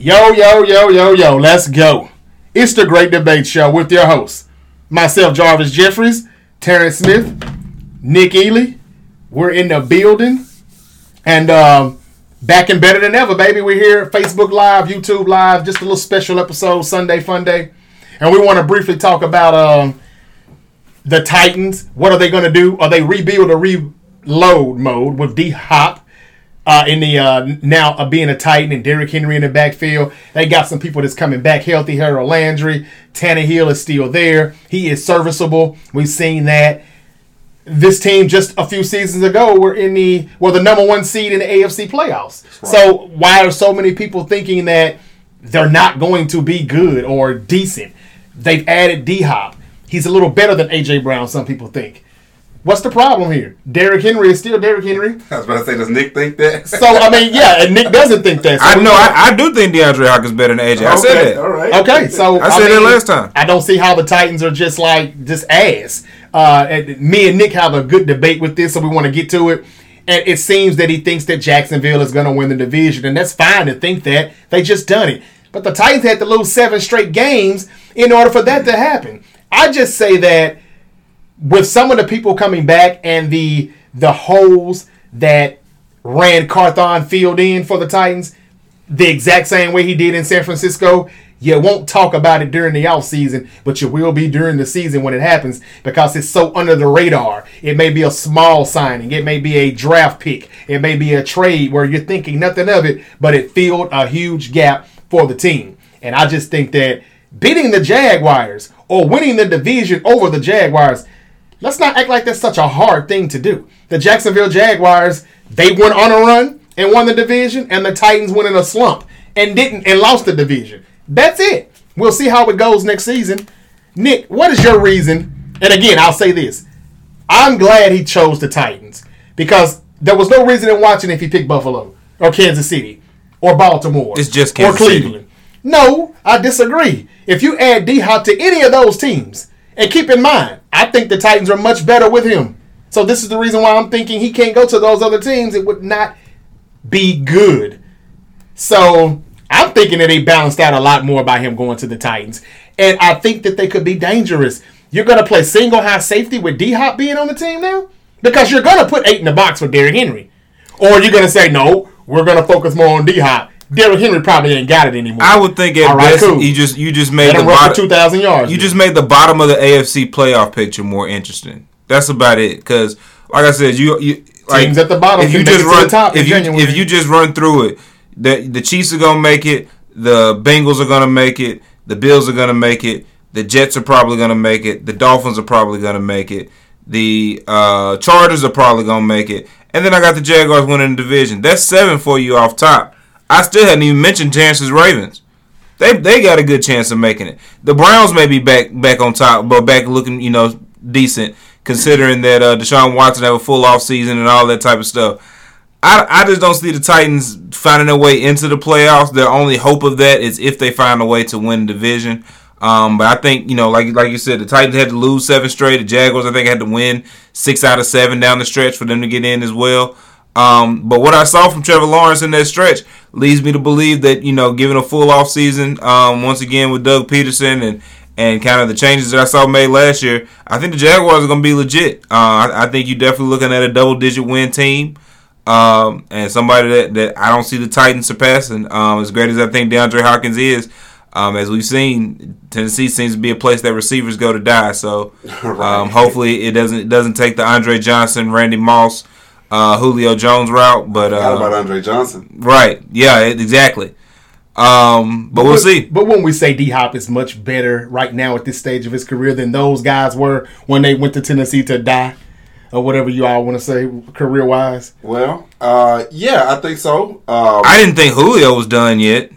Yo, yo, yo, yo, yo, let's go. It's the Great Debate Show with your hosts, myself, Jarvis Jeffries, Terrence Smith, Nick Ely. We're in the building. And um, back and better than ever, baby. We're here, Facebook Live, YouTube Live, just a little special episode, Sunday Fun Day. And we want to briefly talk about um, the Titans. What are they going to do? Are they rebuild or reload mode with D Hop? Uh, in the uh, now uh, being a Titan and Derrick Henry in the backfield. They got some people that's coming back healthy. Harold Landry, Tannehill is still there. He is serviceable. We've seen that. This team just a few seasons ago were in the well the number one seed in the AFC playoffs. Right. So why are so many people thinking that they're not going to be good or decent? They've added D Hop. He's a little better than AJ Brown. Some people think. What's the problem here? Derrick Henry is still Derrick Henry. I was about to say, does Nick think that? so I mean, yeah, and Nick doesn't think that. So I know. I, I, do think DeAndre Hopkins is better than AJ. I said that. All right. Okay, so I, I said mean, that last time. I don't see how the Titans are just like just ass. Uh, and me and Nick have a good debate with this, so we want to get to it. And it seems that he thinks that Jacksonville is going to win the division, and that's fine to think that. They just done it. But the Titans had to lose seven straight games in order for that to happen. I just say that with some of the people coming back and the the holes that ran Carthon Field in for the Titans, the exact same way he did in San Francisco. You won't talk about it during the off season, but you will be during the season when it happens because it's so under the radar. It may be a small signing, it may be a draft pick, it may be a trade where you're thinking nothing of it, but it filled a huge gap for the team. And I just think that beating the Jaguars or winning the division over the Jaguars Let's not act like that's such a hard thing to do. The Jacksonville Jaguars, they went on a run and won the division, and the Titans went in a slump and didn't and lost the division. That's it. We'll see how it goes next season. Nick, what is your reason? And again, I'll say this. I'm glad he chose the Titans because there was no reason in watching if he picked Buffalo or Kansas City or Baltimore. It's just Kansas or Cleveland. City. No, I disagree. If you add D Hop to any of those teams, and keep in mind, I think the Titans are much better with him. So this is the reason why I'm thinking he can't go to those other teams. It would not be good. So I'm thinking that they balanced out a lot more by him going to the Titans. And I think that they could be dangerous. You're going to play single high safety with D Hop being on the team now? Because you're going to put eight in the box with Derrick Henry. Or you're going to say, no, we're going to focus more on D Hop. Derrick Henry probably ain't got it anymore. I would think at right, best cool. you just you just made Let the bottom two thousand yards. You just made the bottom of the AFC playoff picture more interesting. That's about it. Because like I said, you you like, teams at the bottom. If you just run top if you if you just run through it, the the Chiefs are gonna make it. The Bengals are gonna make it. The Bills are gonna make it. The Jets are probably gonna make it. The Dolphins are probably gonna make it. The uh, Chargers are probably gonna make it. And then I got the Jaguars winning the division. That's seven for you off top. I still hadn't even mentioned chances Ravens. They they got a good chance of making it. The Browns may be back back on top, but back looking you know decent considering that uh, Deshaun Watson have a full off season and all that type of stuff. I, I just don't see the Titans finding their way into the playoffs. Their only hope of that is if they find a way to win the division. Um, but I think you know, like like you said, the Titans had to lose seven straight. The Jaguars, I think, had to win six out of seven down the stretch for them to get in as well. Um, but what I saw from Trevor Lawrence in that stretch leads me to believe that you know, given a full off season, um, once again with Doug Pederson and and kind of the changes that I saw made last year, I think the Jaguars are going to be legit. Uh, I, I, think you're definitely looking at a double digit win team. Um, and somebody that, that I don't see the Titans surpassing. Um, as great as I think DeAndre Hopkins is, um, as we've seen, Tennessee seems to be a place that receivers go to die. So um, hopefully it doesn't it doesn't take the Andre Johnson, Randy Moss, uh, Julio Jones route, but uh, about Andre Johnson. Right? Yeah, exactly. Um, but, but we'll see. But when we say D Hop is much better right now at this stage of his career than those guys were when they went to Tennessee to die, or whatever you all want to say career wise. Well, uh, yeah, I think so. Um, I didn't think Julio was done yet.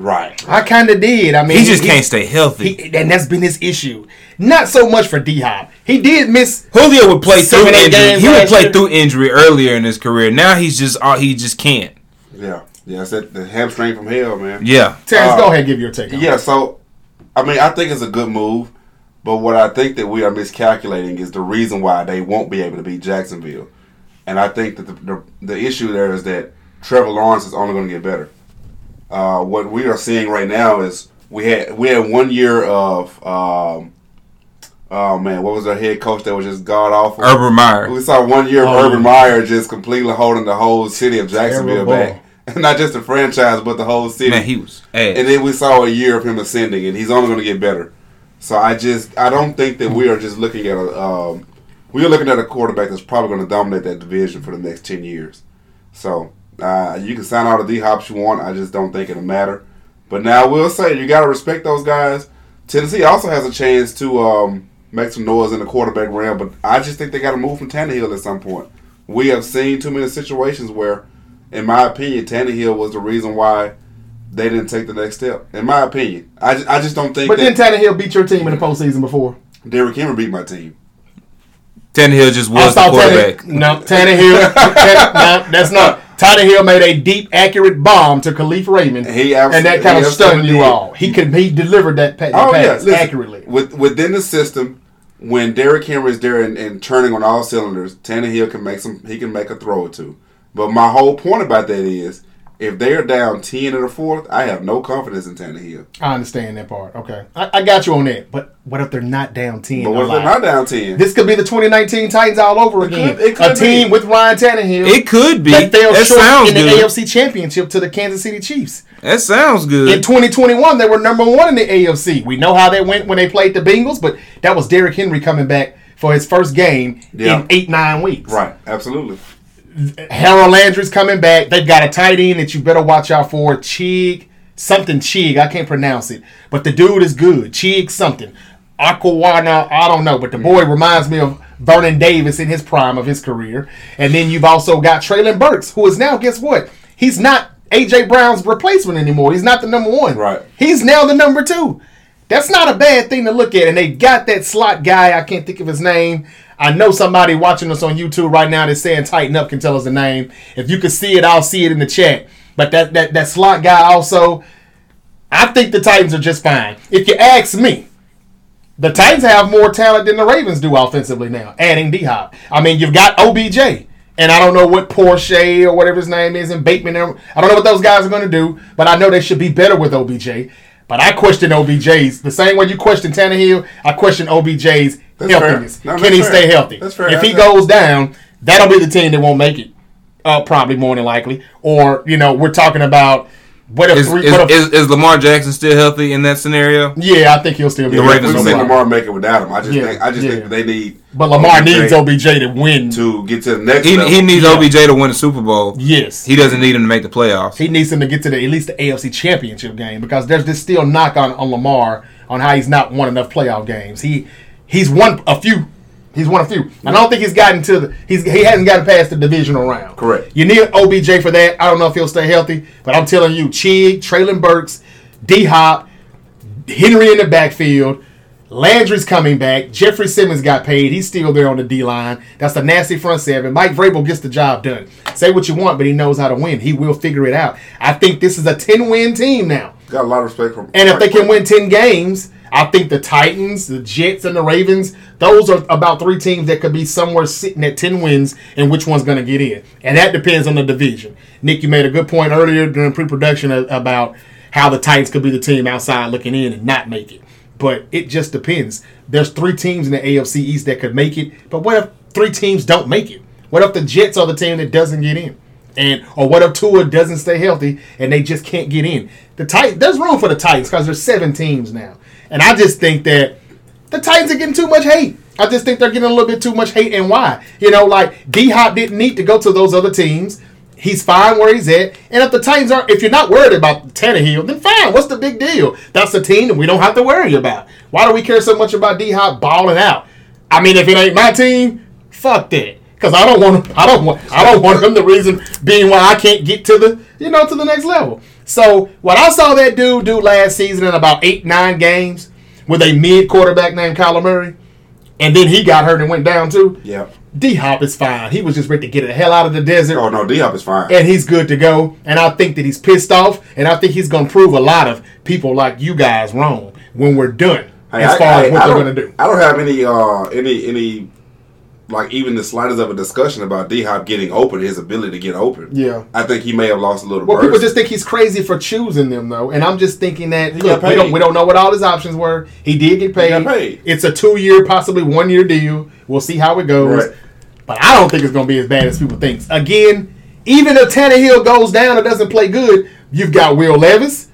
Right. I kind of did. I mean, he just he, can't stay healthy, he, and that's been his issue. Not so much for D Hop. He did miss. Julio would play through injury. He would play year. through injury earlier in his career. Now he's just uh, he just can't. Yeah, yeah. It's that the hamstring from hell, man. Yeah. Terrence, uh, go ahead, give your take. yeah. So, I mean, I think it's a good move, but what I think that we are miscalculating is the reason why they won't be able to beat Jacksonville, and I think that the the, the issue there is that Trevor Lawrence is only going to get better. Uh, what we are seeing right now is we had we had one year of um, oh man, what was our head coach that was just god awful? Urban Meyer. We saw one year of oh, Urban Meyer just completely holding the whole city of Jacksonville back. Not just the franchise, but the whole city. Man, he was ass. And then we saw a year of him ascending, and he's only going to get better. So I just I don't think that we are just looking at a um, we are looking at a quarterback that's probably going to dominate that division for the next ten years. So uh, you can sign all the D hops you want. I just don't think it'll matter. But now we'll say you got to respect those guys. Tennessee also has a chance to um, make some noise in the quarterback realm, but I just think they got to move from Tannehill at some point. We have seen too many situations where, in my opinion, Tannehill was the reason why they didn't take the next step. In my opinion, I just, I just don't think. But then Tannehill beat your team in the postseason before. Derrick Henry beat my team. Tannehill just was the quarterback. Tannehill, no, Tannehill. no, that's not. Tannehill made a deep, accurate bomb to Kalif Raymond, he and that kind of stunned you all. He could he delivered that, pa- oh, pass yeah. Listen, accurately. With, within the system, when Derrick Henry is there and, and, turning on all cylinders, Tannehill can make some. He can make a throw or two. But my whole point about that is if they are down 10 in the fourth, I have no confidence in Tannehill. I understand that part. Okay. I, I got you on that. But what if they're not down 10? But what if they're not down 10? This could be the 2019 Titans all over it again. Could, it could a team with Ryan Tannehill. It could be. That fell that short in the good. AFC Championship to the Kansas City Chiefs. That sounds good. In 2021, they were number one in the AFC. We know how that went when they played the Bengals, but that was Derrick Henry coming back for his first game yeah. in eight, nine weeks. Right. Absolutely. Harold Landry's coming back. They've got a tight end that you better watch out for. Chig, something Chig. I can't pronounce it. But the dude is good. Chig something. Aquawana, I don't know. But the boy mm-hmm. reminds me of Vernon Davis in his prime of his career. And then you've also got Treylon Burks, who is now, guess what? He's not AJ Brown's replacement anymore. He's not the number one. Right. He's now the number two. That's not a bad thing to look at. And they got that slot guy. I can't think of his name. I know somebody watching us on YouTube right now that's saying tighten up can tell us the name. If you can see it, I'll see it in the chat. But that that, that slot guy also, I think the Titans are just fine. If you ask me, the Titans have more talent than the Ravens do offensively now, adding D Hop. I mean, you've got OBJ. And I don't know what Porsche or whatever his name is and Bateman. I don't know what those guys are going to do, but I know they should be better with OBJ. But I question OBJ's the same way you question Tannehill. I question OBJ's that's healthiness. No, Can he fair. stay healthy? That's fair. If he goes down, that'll be the team that won't make it. Uh, probably more than likely. Or you know, we're talking about what if, is, three, is, what if, is, is, Lamar Jackson still healthy in that scenario? Yeah, I think he'll still be. The Ravens will Lamar make it without him. I just yeah, think I just yeah. think they need. But Lamar OBJ needs OBJ to win to get to the next. He, he needs yeah. OBJ to win the Super Bowl. Yes, he doesn't need him to make the playoffs. He needs him to get to the at least the AFC Championship game because there's this still knock on on Lamar on how he's not won enough playoff games. He he's won a few He's one of few. I don't think he's gotten to the. He's he hasn't gotten past the divisional round. Correct. You need OBJ for that. I don't know if he'll stay healthy, but I'm telling you, Chig, Treylon Burks, D Hop, Henry in the backfield. Landry's coming back. Jeffrey Simmons got paid. He's still there on the D line. That's a nasty front seven. Mike Vrabel gets the job done. Say what you want, but he knows how to win. He will figure it out. I think this is a 10 win team now. Got a lot of respect from. And if they can win 10 games, I think the Titans, the Jets, and the Ravens, those are about three teams that could be somewhere sitting at 10 wins and which one's going to get in. And that depends on the division. Nick, you made a good point earlier during pre production about how the Titans could be the team outside looking in and not make it. But it just depends. There's three teams in the AFC East that could make it. But what if three teams don't make it? What if the Jets are the team that doesn't get in? And or what if Tua doesn't stay healthy and they just can't get in? The Titans, there's room for the Titans because there's seven teams now. And I just think that the Titans are getting too much hate. I just think they're getting a little bit too much hate, and why? You know, like D Hop didn't need to go to those other teams. He's fine where he's at. And if the Titans aren't, if you're not worried about Tannehill, then fine. What's the big deal? That's the team that we don't have to worry about. Why do we care so much about D Hop balling out? I mean, if it ain't my team, fuck that. Because I don't want, I don't want, I don't want him. The reason being why I can't get to the, you know, to the next level. So what I saw that dude do last season in about eight, nine games with a mid quarterback named Kyler Murray, and then he got hurt and went down too. Yeah. D Hop is fine. He was just ready to get the hell out of the desert. Oh no, D Hop is fine. And he's good to go. And I think that he's pissed off, and I think he's gonna prove a lot of people like you guys wrong when we're done. Hey, as far I, as what I they're gonna do. I don't have any uh any any like even the slightest of a discussion about D Hop getting open, his ability to get open. Yeah. I think he may have lost a little. Well, burst. people just think he's crazy for choosing them though, and I'm just thinking that look, we don't we don't know what all his options were. He did get paid. got paid. It's a two year, possibly one year deal. We'll see how it goes. Right. But I don't think it's going to be as bad as people think. Again, even if Tannehill goes down or doesn't play good, you've got Will Levis.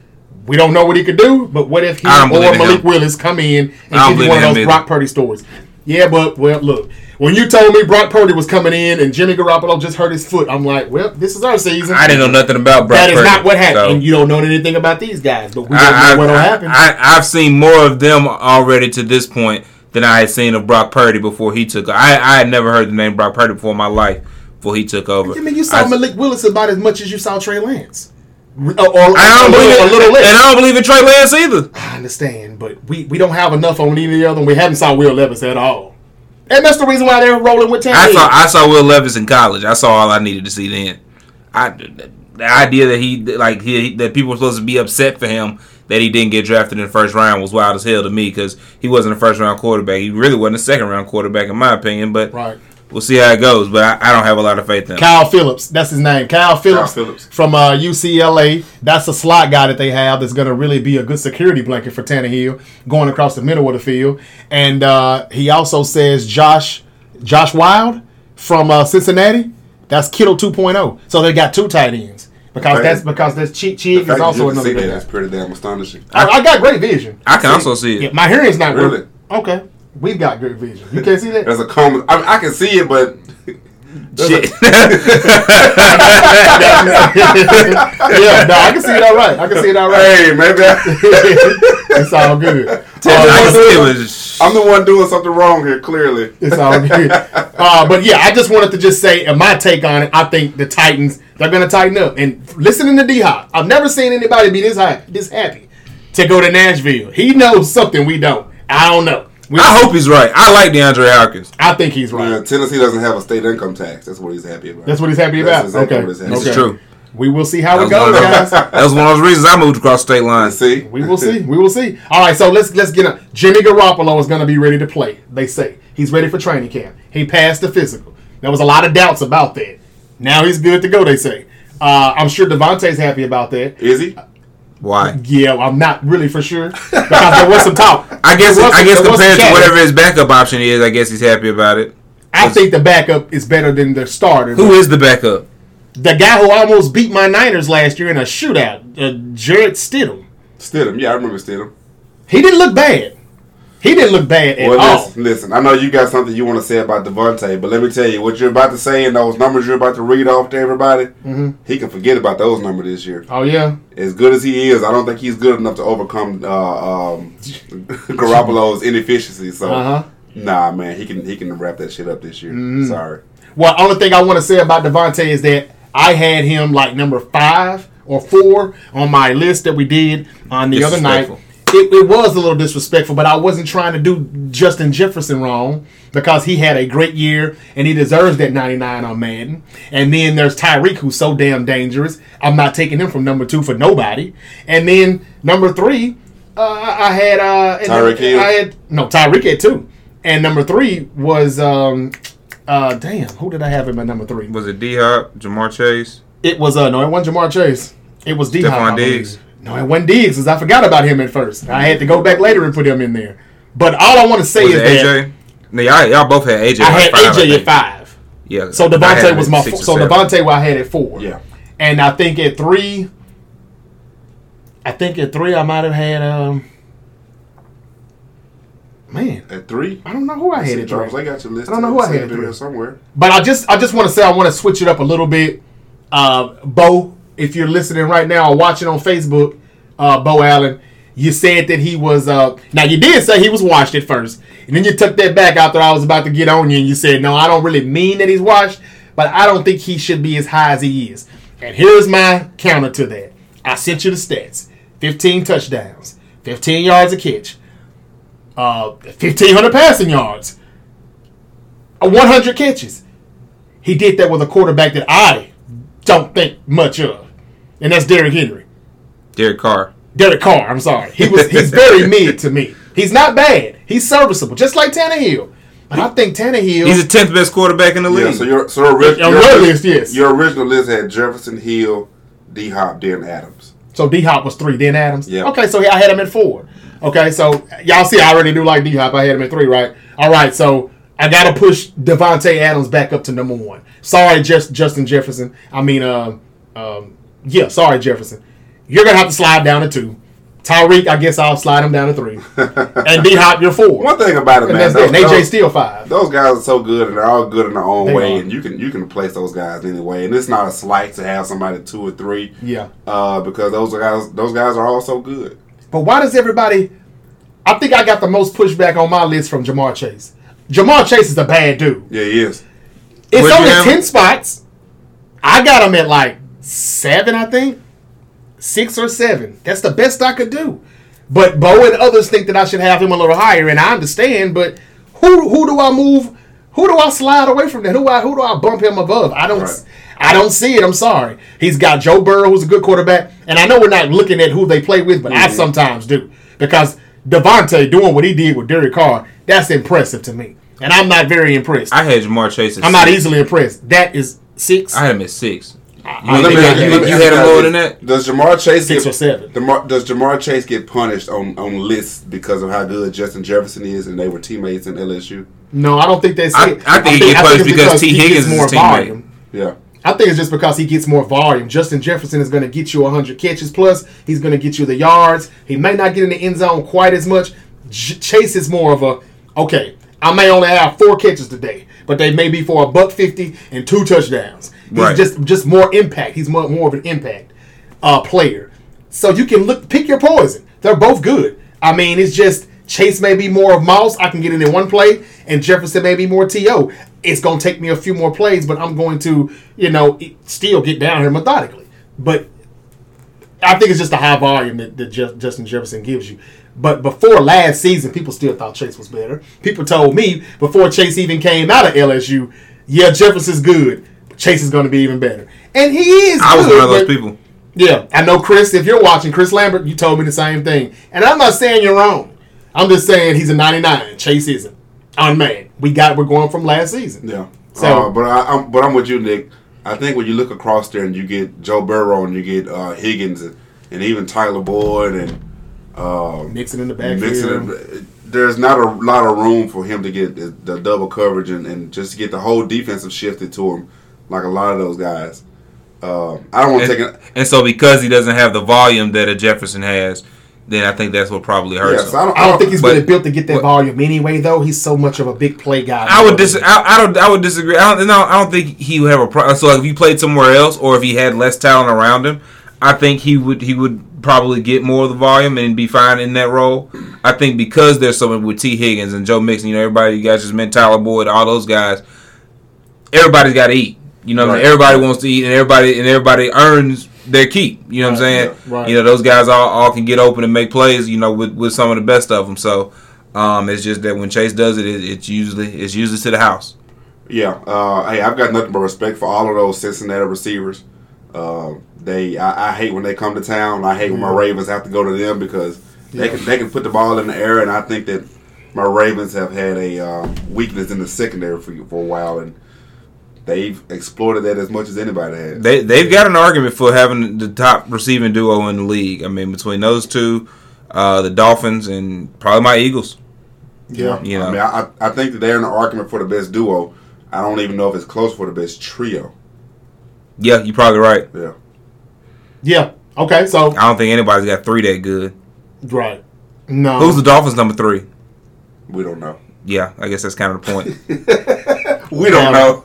We don't know what he could do, but what if he or Malik him. Willis come in and give you one of those. Brock Purdy stories? Yeah, but well, look, when you told me Brock Purdy was coming in and Jimmy Garoppolo just hurt his foot, I'm like, well, this is our season. I didn't know nothing about Brock Purdy. That is Purdy, not what happened. so- And you don't know anything about these guys, but we don't I, know what'll happen. I, I've seen more of them already to this point than I had seen of Brock Purdy before he took. I, I had never heard the name Brock Purdy before in my life before he took over. I mean, you saw I, Malik Willis about as much as you saw Trey Lance. Or, or I don't a believe little, it, a little less. and I don't believe in Trey Lance either. I understand, but we, we don't have enough on either of the other. and We haven't saw Will Levis at all. And that's the reason why they're rolling with I saw I saw Will Levis in college. I saw all I needed to see then. I the idea that he like he that people were supposed to be upset for him that he didn't get drafted in the first round was wild as hell to me because he wasn't a first round quarterback. He really wasn't a second round quarterback in my opinion. But Right. We'll see how it goes. But I, I don't have a lot of faith in him. Kyle Phillips, that's his name. Kyle Phillips, Phillips. from uh, UCLA. That's a slot guy that they have that's going to really be a good security blanket for Tannehill going across the middle of the field. And uh, he also says Josh Josh Whyle from uh, Cincinnati. That's Kittle 2.0. So they got two tight ends because Okay. that's because that's Cheat The Cheat is also you another see good that is pretty damn astonishing. I, I got great vision. I can also see it. Yeah, my hearing's not Really? good. Okay, we've got good vision. You can't see that. There's a common. I, mean, I can see it, but Shit. yeah, no, I can see it all right. I can see it all right. hey, maybe I, it's all good. Uh, can see it was- I'm the one doing something wrong here. Clearly, It's all good. Uh, but yeah, I just wanted to just say, and my take on it, I think the Titans they're going to tighten up. And listening to D Hop, I've never seen anybody be this happy, this happy to go to Nashville. He knows something we don't. I don't know. We, I hope he's right. I like DeAndre Hopkins. I think he's right. Uh, Tennessee doesn't have a state income tax. That's what he's happy about. That's what he's happy That's about. exactly okay, what he's happy This okay. is true. We will see how That it was, goes, one of guys. those, that was one of those reasons I moved across state lines. See, We will see. We will see. All right, so let's let's get a Jimmy Garoppolo is going to be ready to play. They say he's ready for training camp. He passed the physical. There was a lot of doubts about that. Now he's good to go. They say. Uh, I'm sure Davante's happy about that. Is he? Why? Yeah, I'm not really for sure because there was some talk. I guess There was I guess there was compared to whatever his backup option is, I guess he's happy about it. I think the backup is better than the starter. Who is the backup? the guy who almost beat my Niners last year in a shootout? Uh, Jarrett Stidham. Stidham. Yeah, I remember Stidham. He didn't look bad. He didn't look bad at Well, all. listen, listen, I know you got something you want to say about Davante, but let me tell you, what you're about to say and those numbers you're about to read off to everybody, Mm-hmm. he can forget about those numbers this year. Oh yeah. As good as he is, I don't think he's good enough to overcome uh, um, Garoppolo's inefficiency. So, Uh huh. nah, man, he can he can wrap that shit up this year. Mm-hmm. Sorry. Well, only thing I want to say about Davante is that I had him like number five or four on my list that we did on the other night. Disrespectful. It, it was a little disrespectful, but I wasn't trying to do Justin Jefferson wrong because he had a great year and he deserves that 99 on Madden. And then there's Tyreek, who's so damn dangerous. I'm not taking him from number two for nobody. And then number three, uh, I I had uh, Tyreek Hill? I had no Tyreek had two, and number three was um, uh, damn, who did I have in my number three? Was it D Hop, Ja'Marr Chase? It was uh no, it wasn't Ja'Marr Chase. It was D. Stefon Diggs. No, it wasn't Diggs, because I forgot about him at first. I had to go back later and put him in there. But all I want to say Was is it that No, y'all, y'all both had AJ. I had five, AJ think. at five. Yeah. So Davante was my four. So seven. Davante, I had at four. Yeah. And I think at three, I think at three I might have had um. Man, At three, I don't know who I had See, at three. I got your list. I don't know who I had at it three. somewhere. But I just I just want to say I want to switch it up a little bit. Uh, Bo, if you're listening right now or watching on Facebook, uh, Bo Allen, you said that he was. Uh, now you did say he was washed at first, and then you took that back after I was about to get on you, and you said no, I don't really mean that he's washed, but I don't think he should be as high as he is. And here's my counter to that. I sent you the stats: 15 touchdowns, 15 yards a catch, uh, 1,500 passing yards, uh, 100 catches. He did that with a quarterback that I don't think much of, and that's Derrick Henry. Derek Carr. Derek Carr. I'm sorry. He was he's very mid to me. He's not bad. He's serviceable, just like Tannehill. But I think Tannehill. He's the tenth best quarterback in the league. Yeah, so your so your, ori- your, your list, yes. your original list had Jefferson, Hill, D Hop, then Adams. So D Hop was three, then Adams. Yeah. Okay, so I had him at four. Okay, so y'all see, I already do like D Hop. I had him at three, right? All right, so I gotta push Davante Adams back up to number one. Sorry, just Justin Jefferson. I mean, um, um, yeah, sorry Jefferson. You're gonna have to slide down to two. Tyreek, I guess I'll slide him down to three. and D Hop, you're four. One thing about it, and man, those, And AJ still five. those guys are so good, and they're all good in their own They way, are. and you can you can place those guys anyway. And it's not a slight to have somebody two or three, Yeah. uh, because those guys those guys are all so good. But why does everybody? I think I got the most pushback on my list from Ja'Marr Chase. Ja'Marr Chase is a bad dude. Yeah, he is. It's Where'd only ten spots. I got him at like seven, I think, six or seven. That's the best I could do. But Bo and others think that I should have him a little higher, and I understand. But who who do I move? Who do I slide away from that? Who I who do I bump him above? I don't. Right. I don't see it. I'm sorry. He's got Joe Burrow, who's a good quarterback, and I know we're not looking at who they play with, but I Mhm. sometimes do because Davante doing what he did with Derek Carr, that's impressive to me, and I'm not very impressed. I had Ja'Marr Chase. I'm not easily impressed. That is six. I had him at six. I- You, Let you had, you, you had him lower than that. Does Ja'Marr Chase Six get, or seven. Demar, does Ja'Marr Chase get punished on on lists because of how good Justin Jefferson is, and they were teammates in LSU? No, I don't think that's I- it. I think he get punished it's because T. he Higgins gets is more his volume. Yeah, I think it's just because he gets more volume. Justin Jefferson is going to get you 100 catches plus. He's going to get you the yards. He may not get in the end zone quite as much. J- Chase is more of a okay. I may only have four catches today, but they may be for a buck fifty and two touchdowns. He's Right. just just more impact. He's more, more of an impact uh, player. So you can look pick your poison. They're both good. I mean, it's just Chase may be more of Mouse. I can get in in one play, and Jefferson may be more To. It's gonna take me a few more plays, but I'm going to, you know, still get down here methodically. But I think it's just the high volume that, that Justin Jefferson gives you. But before last season, people still thought Chase was better. People told me before Chase even came out of LSU, yeah, Jefferson's good. But Chase is going to be even better, and he is. I was good, one of those but- people. yeah, I know Chris. If you're watching, Chris Lambert, you told me the same thing, and I'm not saying you're wrong. I'm just saying he's a 99. Chase isn't. On man. We got. We're going from last season. yeah. So- uh, but I, I'm but I'm with you, Nick. I think when you look across there and you get Joe Burrow and you get uh, Higgins and, and even Tyler Boyd and uh, Mixing in the Mixon, backfield. there's not a lot of room for him to get the, the double coverage and, and just get the whole defensive shifted to him, like a lot of those guys. Uh, I don't want to And, take it. and so because he doesn't have the volume that a Jefferson has, then I think that's what probably hurts Yes, him. I don't, I don't think he's But- really built to get that but- volume anyway. Though he's so much of a big play guy. I would dis. I, I don't. I would disagree. I don't. No, I don't think he would have a problem. So like, if he played somewhere else, or if he had less talent around him, I think he would. He would probably get more of the volume and be fine in that role. I think because there's someone with Tee Higgins and Joe Mixon, you know, everybody, you guys just meant Tyler Boyd, all those guys. Everybody's got to eat. You know, what I mean? Right. everybody wants to eat, and everybody and everybody earns their keep. You know what I'm saying? yeah, right. You know, those guys all, all can get open and make plays. You know, with, with some of the best of them. So. Um, it's just that when Chase does it, it, it's usually it's usually to the house. Yeah. Uh, hey, I've got nothing but respect for all of those Cincinnati receivers. Uh, they, I, I hate when they come to town. I hate when my Ravens have to go to them because they Yeah. can they can put the ball in the air, and I think that my Ravens have had a uh, weakness in the secondary for for a while, and they've exploited that as much as anybody has. They they've got an argument for having the top receiving duo in the league. I mean, between those two, uh, the Dolphins and probably my Eagles. Yeah. You know, I mean, I, I think that they're in the argument for the best duo. I don't even know if it's close for the best trio. yeah, you're probably right. Yeah. Yeah. Okay. So I don't think anybody's got three that good. right. No. Who's the Dolphins number three? We don't know. Yeah, I guess that's kind of the point. We don't know.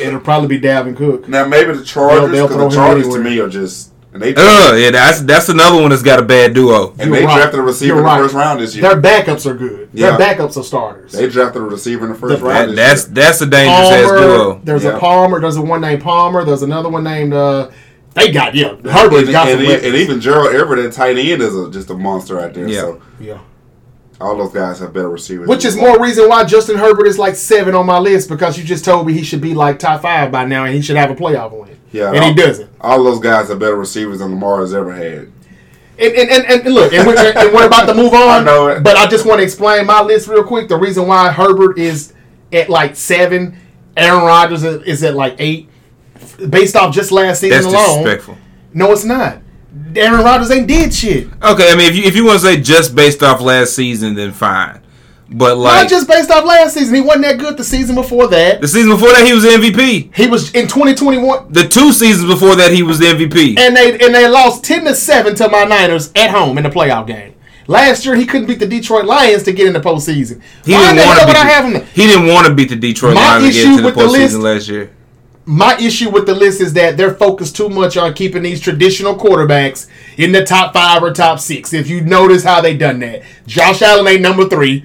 It'll probably be Dalvin Cook. now maybe the Chargers, They'll- they'll because the him Chargers to me are just and they uh, yeah, that's that's another one that's got a bad duo. and You're they right. drafted a receiver You're in the right. first round this year. Their backups are good. Yeah. Their backups are starters. They drafted a receiver in the first The- round. That, this that's year. that's a dangerous ass Palmer. duo. There's Yeah. a Palmer. There's a one named Palmer. There's another one named. Uh, they got yeah. Herbert's and, got and, some weapons. and even Gerald Everett at tight end is a, just a monster out there. Yeah. So yeah. All those guys have better receivers. Which is more reason why Justin Herbert is like seven on my list because you just told me he should be like top five by now and he should have a playoff win. Yeah, and he doesn't. All those guys have better receivers than Lamar has ever had. And, and, and, and look, and we're, and we're about to move on. I know it. But I just want to explain my list real quick. The reason why Herbert is at like seven, Aaron Rodgers is is at like eight, based off just last season That's alone. disrespectful. No, it's not. Aaron Rodgers ain't did shit. Okay, I mean, if you if you want to say just based off last season, then fine. But like Not just based off last season. He wasn't that good the season before that. the season before that, he was the MVP. He was in 2021, The two seasons before that, he was the MVP. and they and they lost 10 to seven to my Niners at home in the playoff game. Last year, he couldn't beat the Detroit Lions to get in the postseason. He Why didn't want to beat. I have him? The, he didn't want to beat the Detroit My Lions to get into the with the postseason last year. My issue with the list is that they're focused too much on keeping these traditional quarterbacks in the top five or top six. If you notice how they done that, Josh Allen ain't number three,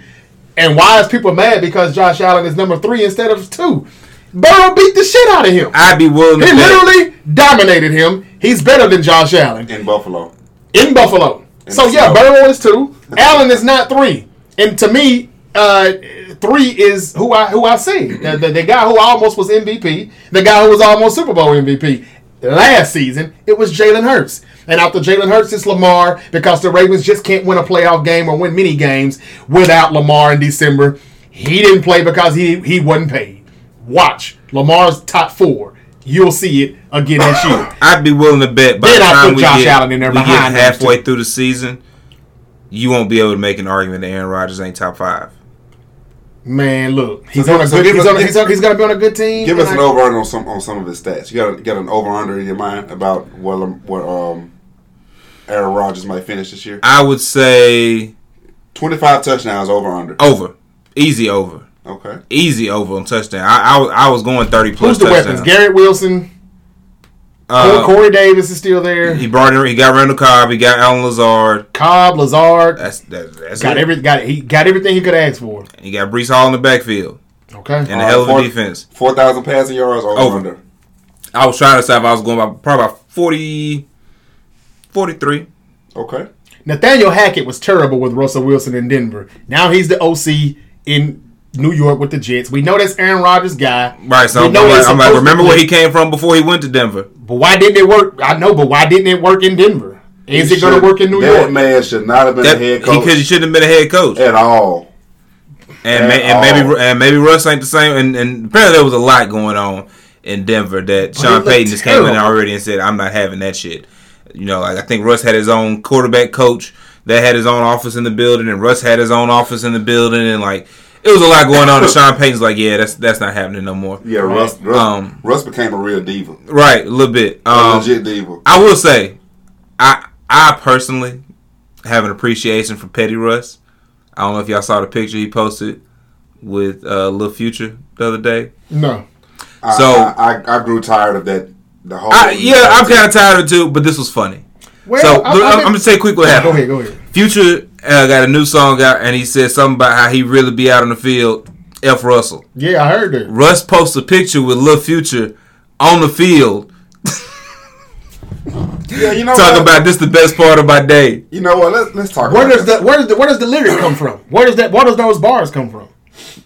and why is people mad because Josh Allen is number three instead of two? Burrow beat the shit out of him. I'd be willing to He bet. literally dominated him. He's better than Josh Allen in Buffalo. in Buffalo. So yeah, Buffalo. Burrow is two. Allen is not three. And to me, uh, three is who I who I see. The, the, the guy who almost was MVP, the guy who was almost Super Bowl MVP last season. It was Jalen Hurts. And after Jalen Hurts, it's Lamar because the Ravens just can't win a playoff game or win many games without Lamar in December. He didn't play because he he wasn't paid. Watch Lamar's top four. You'll see it again this year. I'd be willing to bet by Then the I time put we Josh get, Allen in there we get halfway through the season, you won't be able to make an argument that Aaron Rodgers ain't top five. Man, look, he's So on a so good. He's, us- on a, he's, on, he's gonna be on a good team. Give us an I- over under on some on some of his stats. You got a, got an over under in your mind about what um, what um Aaron Rodgers might finish this year. I would say Twenty five touchdowns over under. over, easy over, Okay. easy over on touchdown. I I, was- I was going thirty plus Who's the touchdowns. weapons? Garrett Wilson, Uh, Corey Davis is still there. he brought in, he got Randall Cobb, he got Allen Lazard. Cobb, Lazard That's that, that's got it. every got he got everything he could ask for. He got Breece Hall in the backfield Okay, and a hell of a defense. Four thousand passing yards over, Over. under. I was trying to decide if I was going by probably about 40, 43. Okay. Nathaniel Hackett was terrible with Russell Wilson in Denver. Now he's the OC in New York with the Jets. We know that's Aaron Rodgers' guy. Right, so We I'm like, I'm like, remember where he came from before he went to Denver? But why didn't it work? I know, but why didn't it work in Denver? Is it going to work in New that York? man should not have been That, a head coach could, he shouldn't have been a head coach. at all. and, at ma- and maybe and maybe Russ ain't the same. And, and apparently there was a lot going on in Denver that it Sean Payton just came in already and said, "I'm not having that shit." You know, like I think Russ had his own quarterback coach that had his own office in the building, and Russ had his own office in the building, and like it was a lot going on. And Sean Payton's like, "Yeah, that's that's not happening no more." Yeah, Russ, Russ, Um, Russ became a real diva, Right, a little bit. a Um, legit diva. I will say, I I personally have an appreciation for Petty Russ. I don't know if y'all saw the picture he posted with uh, Lil Future the other day. No. I- so- I, I, I grew tired of that. The whole I, yeah, I'm kind of tired of it too, but this was funny. Well, so I- I'm, I I'm, gonna say quick what happened. Go ahead, go ahead. Future uh, got a new song out, and he said something about how he really be out on the field. F Russell. Yeah, I heard that. Russ posts a picture with Lil Future on the field, Yeah, you know Talk what? about this the best part of my day. You know what? Let's let's talk. Where about does this. the where does the where does the lyric come from? Where does that where does those bars come from?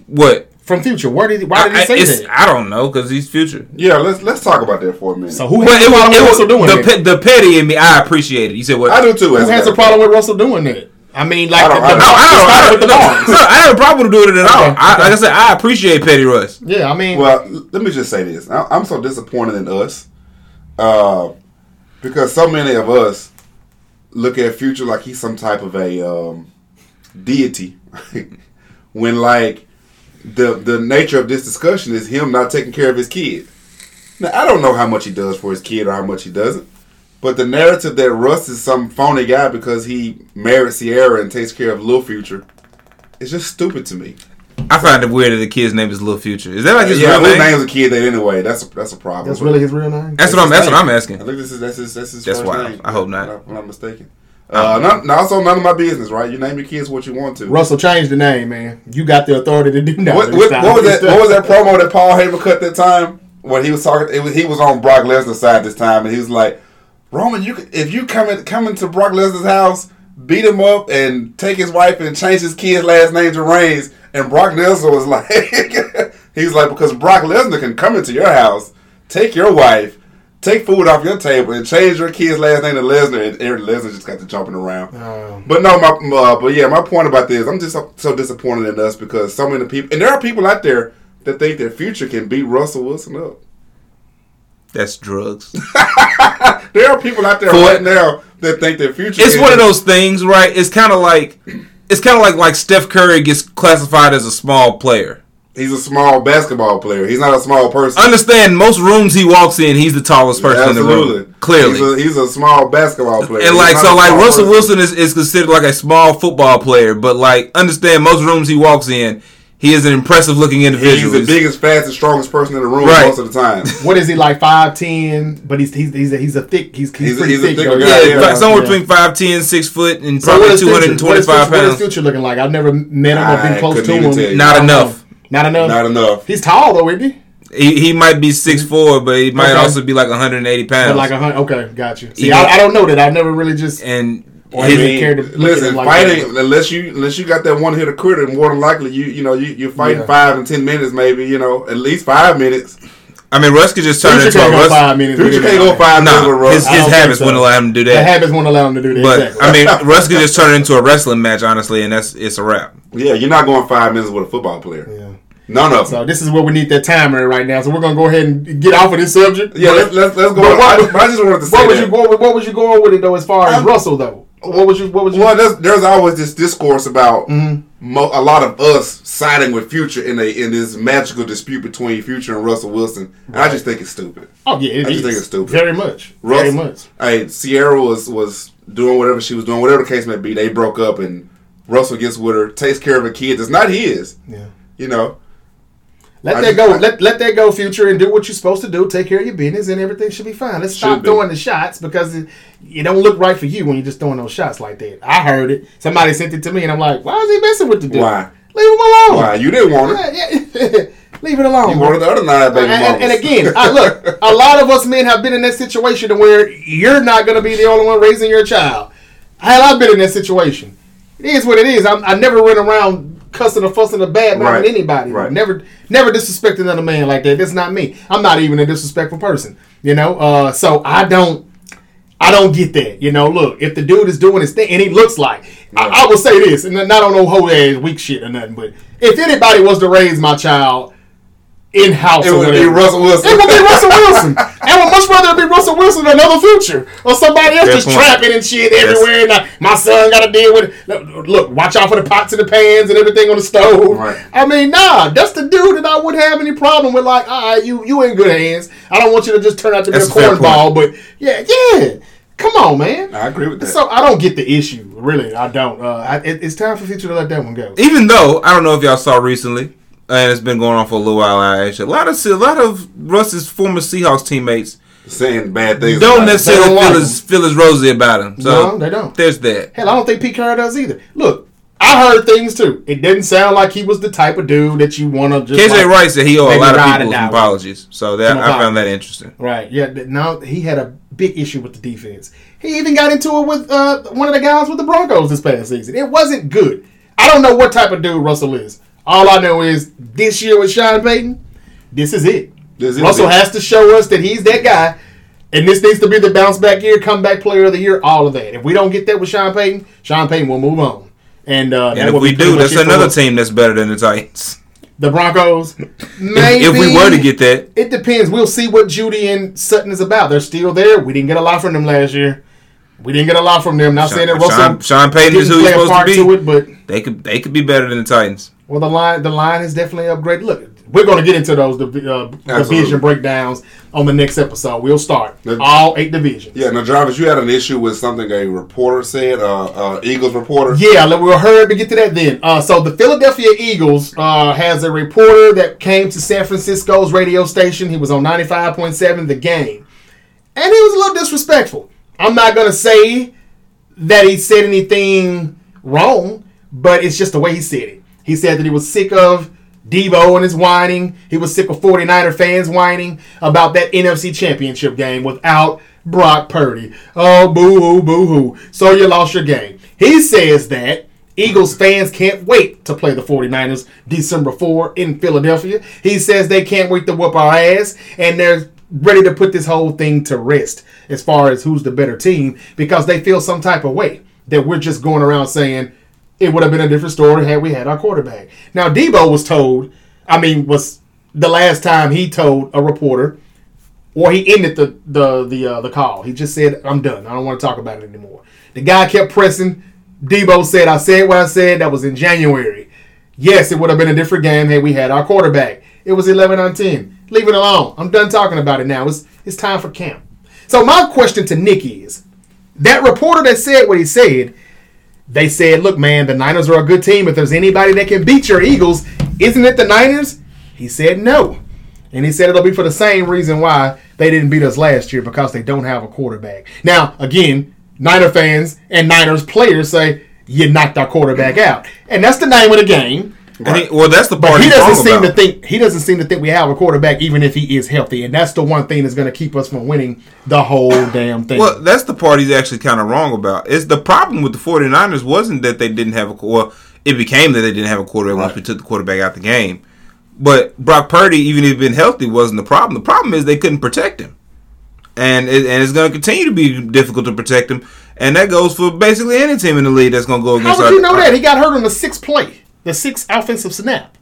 What? From Future. Where did he, why did he I, say that? I don't know because he's Future. Yeah, let's let's talk about that for a minute. So who But has it a problem with it Russell doing the, that? pe- the petty in me. I appreciate it. You said what? I do too. Who has a problem with Russell doing that? I mean, like I don't- the, I don't- No, I it don't. I started don't, with the no, I have a problem with doing it at all. Okay, I, okay. like I said, I appreciate Petty Russ. Yeah, I mean, Well, let me just say this. I- I'm so disappointed in us uh, because so many of us look at Future like he's some type of a um, deity. when, like, the the nature of this discussion is him not taking care of his kid. Now, I don't know how much he does for his kid or how much he doesn't. But the narrative that Russ is some phony guy because he married Ciara and takes care of Lil Future is just stupid to me. I find it weird that the kid's name is Lil Future. Is that like his yeah, real who name? names a kid that anyway? That's a, that's a problem. that's really his real name. That's what I'm. That's what I'm I asking. think this is that's his that's his That's first wild. name. I hope not. If I'm not, if I'm not mistaken. Uh, not, not also none of my business, right? You name your kids what you want to. Russell changed the name, man. You got the authority to do that. What, what, what was that? What was that promo that Paul Heyman cut that time when he was talking? It was, he was on Brock Lesnar's side this time, and he was like, "Roman, you if you come in, come into Brock Lesnar's house, beat him up, and take his wife and change his kid's last name to Reigns." And Brock Lesnar was like, he's like because Brock Lesnar can come into your house, take your wife, take food off your table and change your kid's last name to Lesnar, and Eric Lesnar just got to jumping around. Um, But no, my uh, but yeah, my point about this, I'm just so, so disappointed in us because so many people, and there are people out there that think their future can beat Russell Wilson up. That's drugs. There are people out there For right now that think their future. it's one of those things, right? It's kind of like it's kind of like like Steph Curry gets classified as a small player. He's a small basketball player. He's not a small person. Understand? Most rooms he walks in, he's the tallest person in the room. Clearly, he's a, he's a small basketball player. and He's like so, like Russell person. Wilson is, is considered like a small football player, but like understand most rooms he walks in, he is an impressive looking individual. He's the biggest, fastest, strongest person in the room Right. most of the time. what is he like? Five ten, but he's he's he's a, he's a thick. He's he's, He's a- pretty he's thick. thicker though. guy, yeah, yeah. fi- somewhere Yeah. between 5'10", 6 foot, and So probably what is two future? hundred and What is twenty five future- What is pounds. future looking like? I've never met him or I been close to couldn't even tell him. Not enough. Not enough. Not enough. He's tall though, isn't he? He, he might be six mm-hmm. four, but he might Okay. also be like one hundred and eighty pounds. But like a hundred. Okay, got you. See, Yeah. I, I don't know that. I've never really just. and Or I his- even mean, care to look listen, him like fighting that. unless you unless you got that one hitter critter, more than likely you you know you you're fighting Yeah. five and ten minutes, maybe you know at least five minutes. I mean, Russ could just turn Future into a Russ. five minutes. Future can't go anybody. five minutes with Russ. his, his habits think so. wouldn't allow him to do that. The habits won't allow him to do that. But exactly. I mean, Russ could just turn it into a wrestling match, honestly, and that's it's a wrap. yeah, you're not going five minutes with a football player. Yeah. None of them. So this is where we need that timer right now. So we're gonna go ahead and get off of this subject. yeah, let's, let's let's go. But what- I, but I just wanted to say What was you going? With, what was you going with it though? As far as I'm- Russell though, what was you? What was you? Well, there's, there's always this discourse about Mm-hmm. mo- a lot of us siding with Future in a in this magical dispute between Future and Russell Wilson, and I just think it's stupid. oh yeah, it I just is. think it's stupid. Very much. Russ- Very much. Hey, Ciara was was doing whatever she was doing, whatever the case may be. They broke up, and Russell gets with her, takes care of a kid that's not his. Yeah. You know, Let I that just- go. I- let let that go, future, and do what you're supposed to do. Take care of your business, and everything should be fine. Let's stop be. throwing the shots because it, it don't look right for you when you're just throwing those shots like that. I heard it. Somebody sent it to me, and I'm like, why is he messing with the dude? Why? Leave him alone. why you didn't want? Yeah, yeah. Leave it alone. You wanted the other nine baby and, and, and again, I, look, a lot of us men have been in that situation where you're not going to be the only one raising your child. Hell, I've been in that situation. It is what it is. I'm, I never run around cussing or fussing or bad mouthing Right. anybody. Right. Never, never disrespecting another man like that. That's not me. I'm not even a disrespectful person. You know. Uh, so I don't. I don't get that. You know, look, if the dude is doing his thing and he looks like, I, I will say this, and I don't on no whole ass weak shit or nothing, but if anybody was to raise my child in house, it would be Russell Wilson. it would be Russell Wilson. I would much rather it be Russell Wilson than another future or somebody else Fair just point. trapping and shit everywhere. And uh, my son got to deal with it. Look, look, watch out for the pots and the pans and everything on the stove. Right. I mean, nah, that's the dude that I wouldn't have any problem with. Like, all right, you you in good hands. I don't want you to just turn out to be That's a a cornball, but yeah, yeah. Come on, man. I agree with that. So I don't get the issue. Really, I don't. Uh, I, it, it's time for future to let that one go. Even though I don't know if y'all saw recently, and it's been going on for a little while. now, Actually, a lot of a lot of Russ's former Seahawks teammates saying bad things. don't about necessarily They don't feel like as feel as rosy about him. So No, they don't. There's that. Hell, I don't think Pete Carroll does either. Look, I heard things too. It didn't sound like he was the type of dude that you want to just. KJ like- Wright said he owed a lot of people some apologies. So that I found that interesting. Right. Yeah. Now he had a big issue with the defense. He even got into it with uh, one of the guys with the Broncos this past season. It wasn't good. I don't know what type of dude Russell is. All I know is this year with Sean Payton, this is it. This is Russell it. has to show us that he's that guy. And this needs to be the bounce back year, comeback player of the year, all of that. If we don't get that with Sean Payton, Sean Payton will move on. And, uh, And if we do, that's another team that's better than the Titans. The Broncos. If, Maybe if we were to get that, it depends. We'll see what Jeudy and Sutton is about. They're still there. We didn't get a lot from them last year. We didn't get a lot from them. Not saying that Russell Sean, Sean Payton is who he's supposed to to be. it, but They could they could be better than the Titans. Well, the line the line has definitely upgraded. Look, we're going to get into those uh, division breakdowns on the next episode. We'll start all eight divisions. Yeah, now, Jarvis, you had an issue with something a reporter said, uh, uh, Eagles reporter. Yeah, we'll hurry to get to that then. Uh, so the Philadelphia Eagles uh, has a reporter that came to San Francisco's radio station. He was on 95.7 The Game. And he was a little disrespectful. I'm not going to say that he said anything wrong, but it's just the way he said it. He said that he was sick of Deebo and his whining. He was sick of 49er fans whining about that NFC championship game without Brock Purdy. Oh, boo hoo, boo hoo. So you lost your game. He says that Eagles fans can't wait to play the 49ers December 4 in Philadelphia. He says they can't wait to whoop our ass, and they're ready to put this whole thing to rest as far as who's the better team because they feel some type of way that we're just going around saying it would have been a different story had we had our quarterback. Now Deebo was told, I mean, was the last time he told a reporter, or he ended the the the uh, the call. He just said, "I'm done. I don't want to talk about it anymore." The guy kept pressing. Deebo said, "I said what I said." That was in January. Yes, it would have been a different game had we had our quarterback. It was 11 on 10. Leave it alone. I'm done talking about it now. It's it's time for camp. So my question to Nick is, that reporter that said what he said, they said, "Look, man, the Niners are a good team. If there's anybody that can beat your Eagles, isn't it the Niners?" He said no. And he said it'll be for the same reason why they didn't beat us last year because they don't have a quarterback. Now, again, Niner fans and Niners players say you knocked our quarterback out, and that's the name of the game. Right. He, well, that's the part but he doesn't seem about. to think he doesn't seem to think we have a quarterback, even if he is healthy, and that's the one thing that's going to keep us from winning the whole damn thing. Well, that's the part he's actually kind of wrong about. Is the problem with the 49ers wasn't that they didn't have a well, it became that they didn't have a quarterback right. once we took the quarterback out the game. But Brock Purdy, even if he'd been healthy, wasn't the problem. The problem is they couldn't protect him, and it, and it's going to continue to be difficult to protect him. And that goes for basically any team in the league that's going to go against. How would you know that he got hurt on the sixth play, the sixth offensive snap?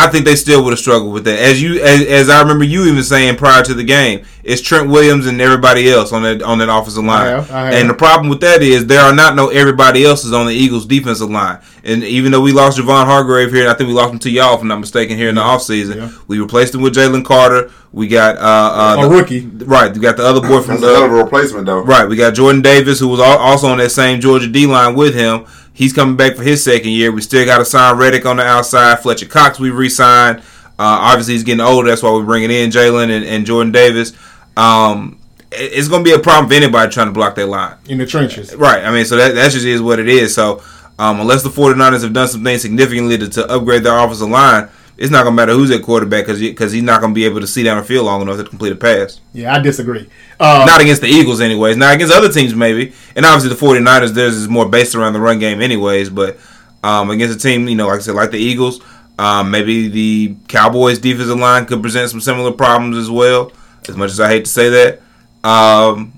I think they still would have struggled with that. As you, as, as, I remember you even saying prior to the game, it's Trent Williams and everybody else on that on that offensive line. I have, I have. And the problem with that is there are not no everybody else is on the Eagles defensive line. And even though we lost Javon Hargrave here, and I think we lost him to y'all, if I'm not mistaken, here in the offseason, yeah. we replaced him with Jalen Carter. We got uh, uh, a the, rookie, right? We got the other boy from the other replacement though. Right, we got Jordan Davis, who was also on that same Georgia D line with him. He's coming back for his second year. We still got to sign Reddick on the outside. Fletcher Cox we re-signed. Uh, obviously, he's getting older. That's why we're bringing in Jalen and, and, Jordan Davis. Um, it's going to be a problem for anybody trying to block that line. In the trenches. Right. I mean, so that, that just is what it is. So, um, unless the 49ers have done some things significantly to, to upgrade their offensive line, it's not going to matter who's at quarterback because because he's not going to be able to see down the field long enough to complete a pass. Yeah, I disagree. Uh, not against the Eagles, anyways. Not against other teams, maybe. And obviously, the 49ers, theirs is more based around the run game, anyways. But um, against a team, you know, like I said, like the Eagles, um, maybe the Cowboys' defensive line could present some similar problems as well. As much as I hate to say that, um,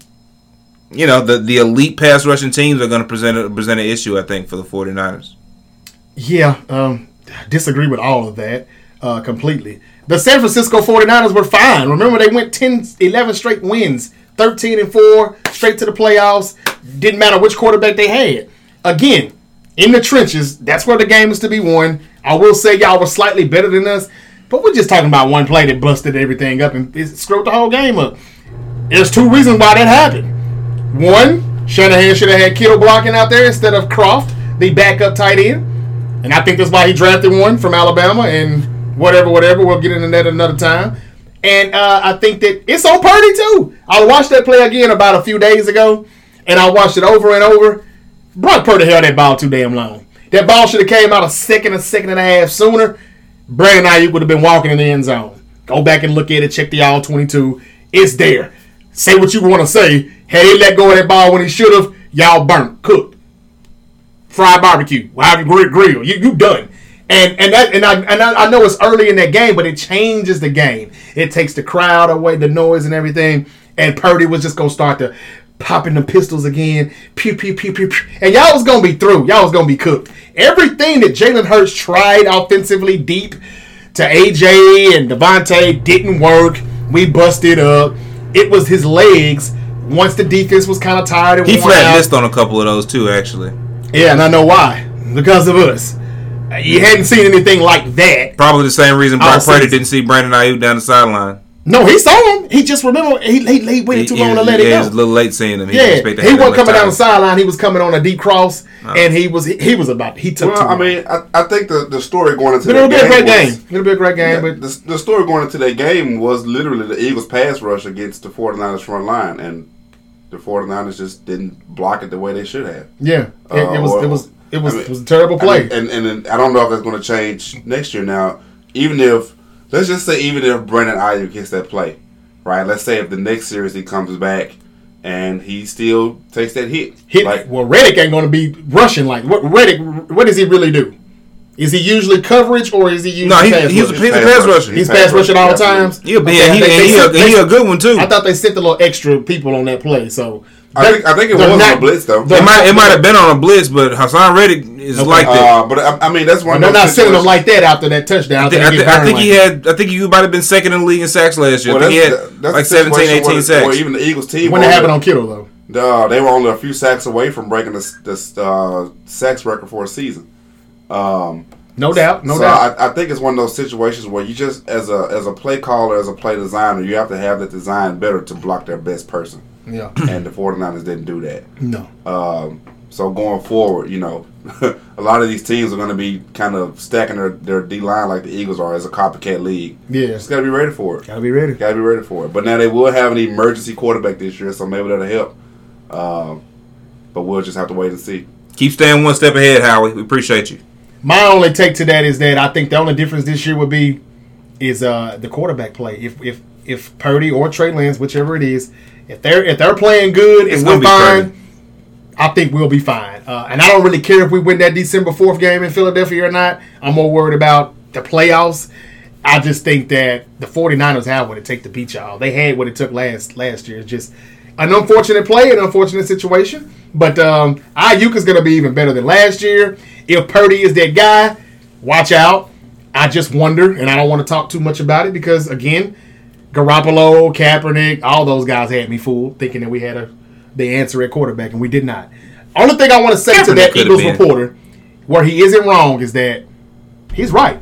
you know, the the elite pass rushing teams are going to present a, present an issue, I think, for the 49ers. Yeah, um, disagree with all of that uh, completely. The San Francisco 49ers were fine. Remember, they went 10, 11 straight wins, 13 and 4, straight to the playoffs. Didn't matter which quarterback they had. Again, in the trenches, that's where the game is to be won. I will say y'all were slightly better than us, but we're just talking about one play that busted everything up and screwed the whole game up. There's two reasons why that happened. One, Shanahan should have had Kittle blocking out there instead of Kroft, the backup tight end. And I think that's why he drafted one from Alabama and whatever, whatever. We'll get into that another time. And uh, I think that it's on Purdy too. I watched that play again about a few days ago, and I watched it over and over. Brock Purdy held that ball too damn long. That ball should have came out a second, a second and a half sooner. Brandon Aiyuk would have been walking in the end zone. Go back and look at it. Check the all 22. It's there. Say what you want to say. Had he let go of that ball when he should have, y'all burnt, cooked, fried barbecue, have grill, grill. You you done. And and that and I and I, I know it's early in that game, but it changes the game. It takes the crowd away, the noise and everything. And Purdy was just gonna start to popping the pistols again. Pew, pew, pew, pew, pew. And y'all was going to be through. Y'all was going to be cooked. Everything that Jalen Hurts tried offensively deep to AJ and Davante didn't work. We busted up. It was his legs. Once the defense was kind of tired, and he flat missed on a couple of those too, actually. Yeah, and I know why. Because of us. You hadn't seen anything like that. Probably the same reason Brock Purdy didn't see Brandon Aiyuk down the sideline. No, he saw him. He just remember he he, he waited too he, long to let yeah, it go. He was a little late seeing him. He yeah, he wasn't coming down the sideline. He was coming on a deep cross, uh-huh. and he was he was about he took. Well, I mean, I, I, think the, the story going into it'll be a great was, game. It'll be a great game. Yeah, but the, the story going into that game was literally the Eagles' pass rush against the 49ers front line, and the 49ers just didn't block it the way they should have. Yeah, it, uh, it was or, it was it was I mean, it was a terrible play. I mean, and, and and I don't know if that's going to change next year. Now, even if let's just say even if Brandon Aiyuk gets that play right? Let's say if the next series he comes back and he still takes that hit. Hit. Like, well, Reddick ain't going to be rushing like what Reddick. What does he really do? Is he usually coverage or is he usually No, he, pass he's, a, rusher? he's a pass rusher. He's pass rushing all the absolutely. times. He'll be, Okay, and he, they- and they he, a, he a good one too. I thought they sent a little extra people on that play, so I think I think it was not- on a blitz though. It might it might have been on a blitz, but Haason Reddick is Okay. like that. Uh, but I, I mean that's one. They're not sending them like that after that touchdown. I, think, I, think, I think like he had. I think he might have been second in the league in sacks last year. Well, I think he that's, had that's like the 17, 18 where, sacks. Or even the Eagles team when they only- have on Kittle though. Uh, they were only a few sacks away from breaking the, the uh, sacks record for a season. Um, No doubt, no so doubt. I, I think it's one of those situations where you just, as a as a play caller, as a play designer, you have to have that design better to block their best person. yeah, and the 49ers didn't do that. no. Um, so going forward, you know, a lot of these teams are going to be kind of stacking their, their D line like the Eagles are as a copycat league. Yeah, Just got to be ready for it. gotta be ready. Got to be ready for it. But now they will have an emergency quarterback this year, so maybe that'll help. Um, but we'll just have to wait and see. Keep staying one step ahead, Howie. We appreciate you. My only take to that is that I think the only difference this year would be is uh, the quarterback play. If if if Purdy or Trey Lance, whichever it is, if they're if they're playing good and we're fine, Purdy. I think we'll be fine. Uh, and I don't really care if we win that December fourth game in Philadelphia or not. I'm more worried about the playoffs. I just think that the 49ers have what it takes to beat y'all. They had what it took last last year. It's just an unfortunate play, an unfortunate situation. But um, Aiyuk is going to be even better than last year. If Purdy is that guy, watch out. I just wonder, and I don't want to talk too much about it because, again, Garoppolo, Kaepernick, all those guys had me fooled, thinking that we had a the answer at quarterback, and we did not. Only thing I want to say to that Eagles been. reporter, where he isn't wrong, is that he's right.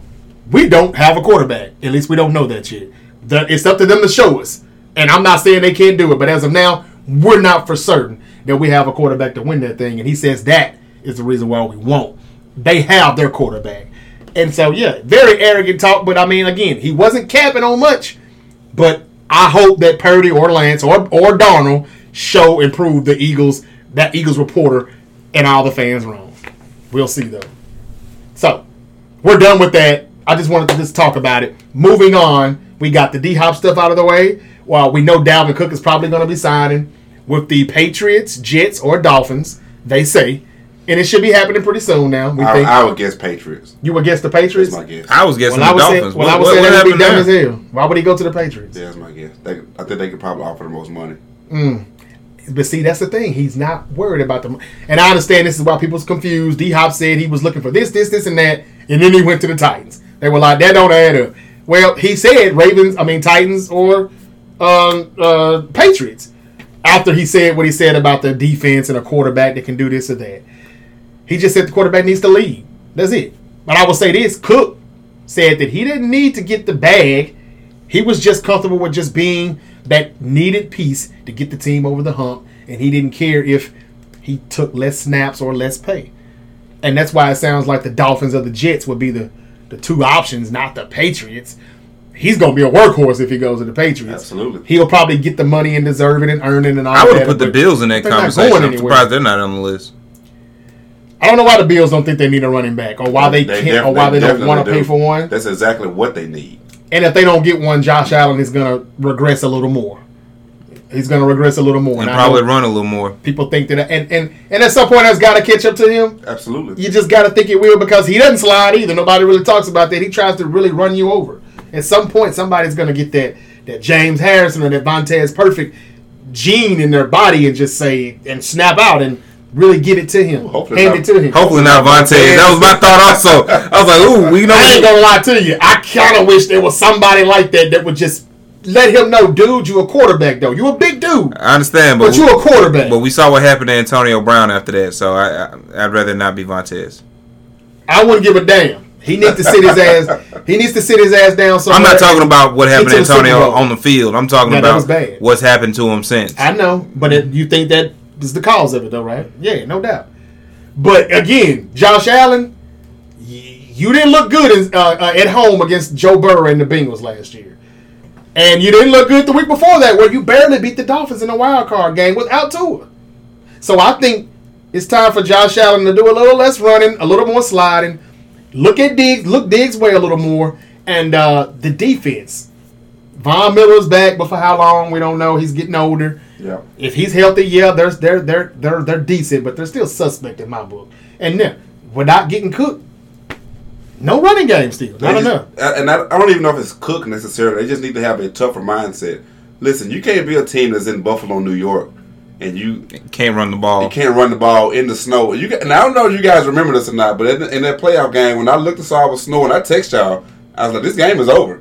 We don't have a quarterback. At least we don't know that yet. It's up to them to show us. And I'm not saying they can't do it, but as of now, we're not for certain that we have a quarterback to win that thing. And he says that is the reason why we won't. They have their quarterback. And so, yeah, very arrogant talk. But I mean, again, he wasn't capping on much. But I hope that Purdy or Lance or or Darnold show and prove the Eagles, that Eagles reporter, and all the fans wrong. We'll see though. So we're done with that. I just wanted to just talk about it. Moving on, we got the D Hop stuff out of the way. Well, we know Dalvin Cook is probably going to be signing with the Patriots, Jets, or Dolphins. They say, and it should be happening pretty soon. Now we I, think I would guess Patriots. you would guess the That's Patriots. my guess. I was guessing Well, I the would say, Dolphins. well, what, I would what, say that would be happened dumb there? as hell. Why would he go to the Patriots? Yeah, that's my guess. They, I think they could probably offer the most money. But see, that's the thing. He's not worried about them. And I understand this is why people's confused. D Hop said he was looking for this, this, this, and that, and then he went to the Titans. They were like, that don't add up. Well, he said Ravens, I mean Titans or um, uh, Patriots. After he said what he said about the defense and a quarterback that can do this or that, he just said the quarterback needs to lead. That's it. But I will say this: Cook said that he didn't need to get the bag. He was just comfortable with just being that needed piece to get the team over the hump, and he didn't care if he took less snaps or less pay. And that's why it sounds like the Dolphins or the Jets would be the, the two options, not the Patriots. He's going to be a workhorse if he goes to the Patriots. Absolutely. He'll probably get the money and deserve it and earn it and all that. I would have put the Bills in that conversation. I'm anywhere. surprised they're not on the list. I don't know why the Bills don't think they need a running back or why they, can't def- or why they, don't want to do. pay for one. That's exactly what they need. And if they don't get one, Josh Allen is going to regress a little more. He's going to regress a little more. And I probably run a little more. people think that, and and and at some point that's got to catch up to him. Absolutely. You just got to think it will because he doesn't slide either. Nobody really talks about that. He tries to really run you over. At some point, somebody's going to get that that James Harrison or that Vontaze Burfict gene in their body and just say and snap out and really get it to him, Hopefully hand not. it to him. Hopefully not Vontaze. That was my thought also. I was like, ooh, we know. I ain't gonna lie to you. I kind of wish there was somebody like that that would just let him know, dude, you a quarterback though. You a big dude, I understand, but but you a quarterback. But we saw what happened to Antonio Brown after that, so I, I I'd rather not be Vontaze. I wouldn't give a damn. He needs to sit his ass. He needs to sit his ass down. I'm not talking about what happened to Get to the Super Antonio on the field. I'm talking Yeah, that was about what's happened to him since. I know, but it, you think that is the cause of it, though, right? Yeah, no doubt. But again, Josh Allen, y- you didn't look good uh, uh, at home against Joe Burrow and the Bengals last year, and you didn't look good the week before that, where you barely beat the Dolphins in a wild card game without Tua. So I think it's time for Josh Allen to do a little less running, a little more sliding. Look at Diggs, look Diggs' way a little more, and uh, the defense. Von Miller's back, but for how long we don't know. He's getting older. Yeah. If he's healthy, yeah, they're they're they're they're they're decent, but they're still suspect in my book. And then without getting cooked, No running game still. Not just, enough. And I, I, don't even know if it's Cook necessarily. They just need to have a tougher mindset. Listen, you can't be a team that's in Buffalo, New York, and you can't run the ball. You can't run the ball in the snow. You and I don't know if you guys remember this or not, but in, in that playoff game, when I looked and saw it was snow, and I text y'all, I was like, "This game is over."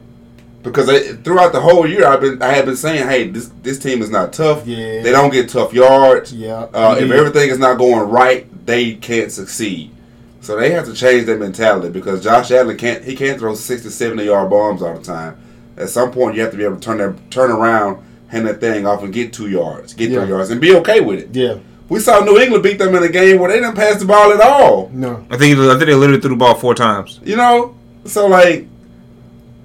Because they, throughout the whole year, I've been I have been saying, "Hey, this this team is not tough. Yeah. They don't get tough yards. Yeah. Uh, if everything is not going right, they can't succeed." So they have to change their mentality because Josh Allen can't he can't throw 60, 70 yard bombs all the time. At some point, you have to be able to turn that turn around, hand that thing off, and get two yards, get Yeah. three yards, and be okay with it. Yeah. We saw New England beat them in a game where they didn't pass the ball at all. No. I think I think they literally threw the ball four times. You know, so like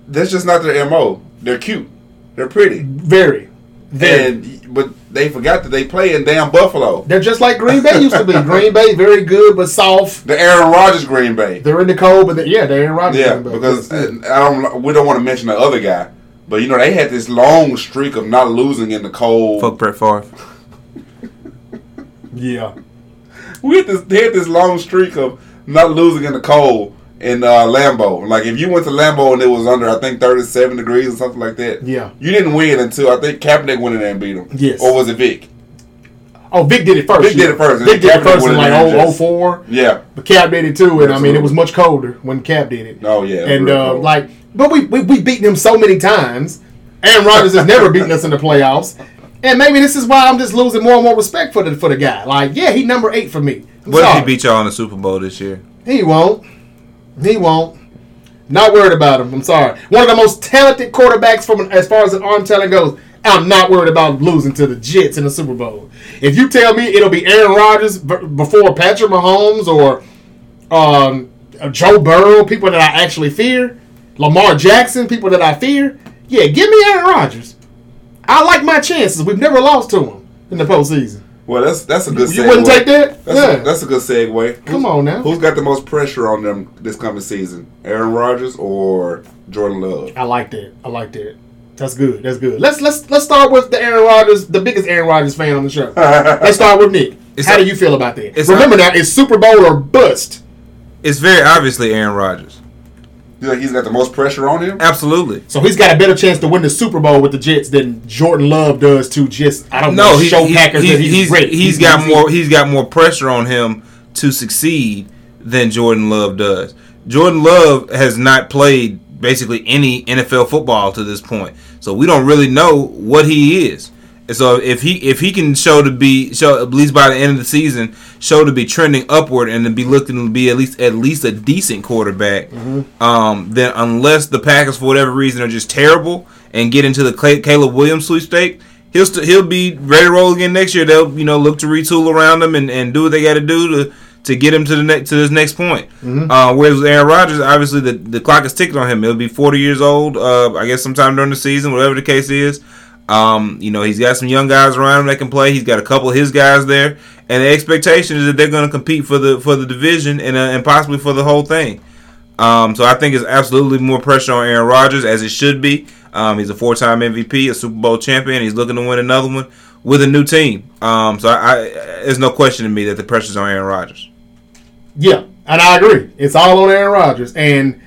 that's just not their mo. They're cute, they're pretty, Very. Very. and but they forgot that they play in damn Buffalo, They're just like Green Bay used to be. Green Bay, very good but soft. the Aaron Rodgers Green Bay. They're in the cold, but they, yeah, they're in Rodgers. Yeah, Green Bay. because I don't. We don't want to mention the other guy, but you know they had this long streak of not losing in the cold. Fuck Brett Favre. yeah. We had this. They had this long streak of not losing in the cold in uh, Lambeau. Like if you went to Lambeau and it was under, I think thirty-seven degrees or something like that. Yeah. You didn't win until I think Kaepernick went in there and beat him. Yes. Or was it Vic? Oh, Vic did it first. Vic did it first, Vic did it first in like there and 0, just- 04. Yeah. But Cap did it too, and I mean it was much colder when Cap did it. Oh yeah. and uh, like, but we we we beaten him so many times. Aaron Rodgers has never beaten us in the playoffs, and maybe this is why I'm just losing more and more respect for the for the guy. Like, yeah, he number eight for me. I'm What if he beat y'all in the Super Bowl this year? He won't. He won't. Not worried about him. I'm sorry. One of the most talented quarterbacks from as far as an arm talent goes. I'm not worried about losing to the Jets in the Super Bowl. If you tell me it'll be Aaron Rodgers before Patrick Mahomes or um, Joe Burrow, people that I actually fear, Lamar Jackson, people that I fear, yeah, give me Aaron Rodgers. I like my chances. We've never lost to him in the postseason. Well, that's that's a good. You segue. wouldn't take that? That's, Yeah. a, that's a good segue. Come Who's- on now. Who's got the most pressure on them this coming season? Aaron Rodgers or Jordan Love? I like that. I like that. That's good. That's good. Let's let's let's start with the Aaron Rodgers, the biggest Aaron Rodgers fan on the show. let's start with Nick. It's How not- do you feel about that? it's Remember not- now, it's Super Bowl or bust. It's very obviously Aaron Rodgers. You think he's got the most pressure on him? Absolutely. So he's got a better chance to win the Super Bowl with the Jets than Jordan Love does to just I don't No, know he, show he- Packers he's, that he's, he's, great. he's got more he's got more pressure on him to succeed than Jordan Love does. Jordan Love has not played basically any NFL football to this point. So we don't really know what he is. So if he if he can show to be show at least by the end of the season show to be trending upward and to be looking to be at least at least a decent quarterback, um, then unless the Packers for whatever reason are just terrible and get into the Caleb Williams sweepstake, he'll st- he'll be ready to roll again next year. They'll you know look to retool around him and, and do what they got to do to to get him to the next to this next point. Uh, whereas with Aaron Rodgers, obviously the, the clock is ticking on him. He'll be 40 years old, uh, I guess sometime during the season, whatever the case is. Um, you know, he's got some young guys around him that can play. He's got a couple of his guys there, and the expectation is that they're going to compete for the for the division and uh, and possibly for the whole thing. Um, so I think it's absolutely more pressure on Aaron Rodgers as it should be. Um, he's a four-time MVP, a Super Bowl champion. He's looking to win another one with a new team. Um, so I, I, there's no question to me that the pressure's on Aaron Rodgers, Yeah, and I agree. It's all on Aaron Rodgers. And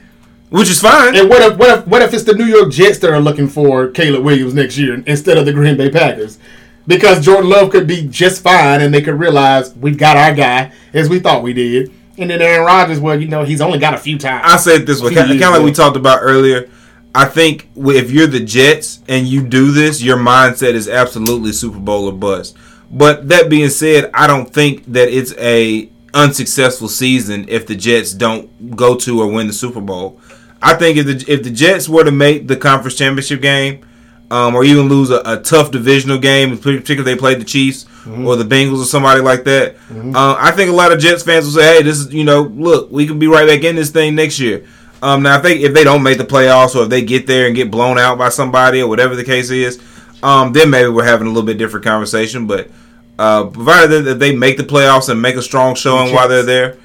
which is fine. and what if what if what if it's the New York Jets that are looking for Caleb Williams next year instead of the Green Bay Packers? Because Jordan Love could be just fine, and they could realize we've got our guy as we thought we did. And then Aaron Rodgers, well, you know, he's only got a few times. I said this way, kind of like we talked about earlier. I think if you're the Jets and you do this, your mindset is absolutely Super Bowl or bust. But that being said, I don't think that it's a unsuccessful season if the Jets don't go to or win the Super Bowl. I think if the if the Jets were to make the conference championship game, um, or even lose a, a tough divisional game, particularly if they played the Chiefs or the Bengals or somebody like that. Uh, I think a lot of Jets fans will say, "Hey, this is you know, look, we can be right back in this thing next year." Um, now, I think if they don't make the playoffs or if they get there and get blown out by somebody or whatever the case is, um, then maybe we're having a little bit different conversation. But uh, provided that they make the playoffs and make a strong showing while they're there,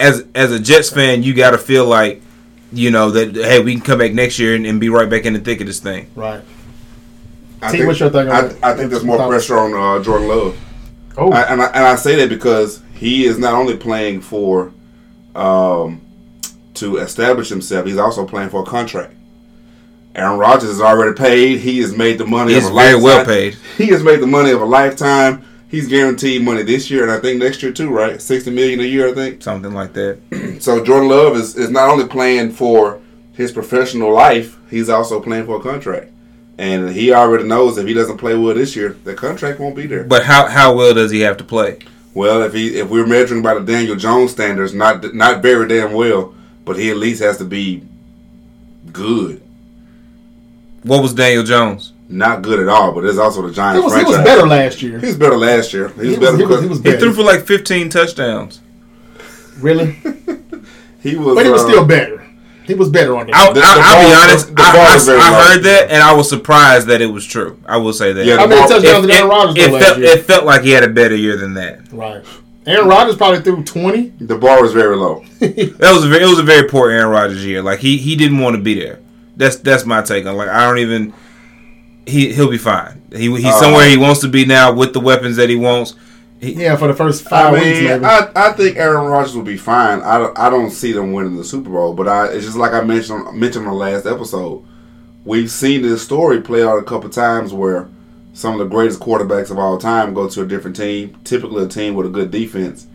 as as a Jets fan, you got to feel like you know that hey, we can come back next year and, and be right back in the thick of this thing. Right. I T, think, what's your thing on I, that? I think there's more pressure on uh, Jordan Love. Oh, I, and, I, and I say that because he is not only playing for um, to establish himself, he's also playing for a contract. Aaron Rodgers is already paid. He has made the money He's of a very lifetime. well paid. He has made the money of a lifetime. He's guaranteed money this year and I think next year too, right? Sixty million a year, I think. Something like that. So Jordan Love is, is not only playing for his professional life, he's also playing for a contract. And he already knows if he doesn't play well this year, the contract won't be there. But how how well does he have to play? Well, if he if we're measuring by the Daniel Jones standards, not not very damn well, but he at least has to be good. What was Daniel Jones? Not good at all, but it's also the He Giants was, he franchise. was better last year. He was better last year. He was He better was, he was, because he was He threw for like 15 touchdowns. really, he was. but he was uh, still better. He was better on I, I, that. The- the I'll be honest. the I, ball I- was very I heard that, and I was surprised that it was true. I will say that. Yeah, How the many ball- touchdowns it, Aaron Rodgers it, it last felt year? it felt like he had a better year than that. Right. Aaron Rodgers probably threw twenty. The bar was very low. That was a very, it was a very poor Aaron Rodgers year. Like he he didn't want to be there. That's that's my take on. Like I don't even. He he'll be fine. He he's Uh, somewhere he wants to be now with the weapons that he wants. Yeah, for the first I five weeks, maybe. I, I think Aaron Rodgers will be fine. I don't, I don't see them winning the Super Bowl, but I it's just like I mentioned mentioned on the last episode. We've seen this story play out a couple times where some of the greatest quarterbacks of all time go to a different team, typically a team with a good defense.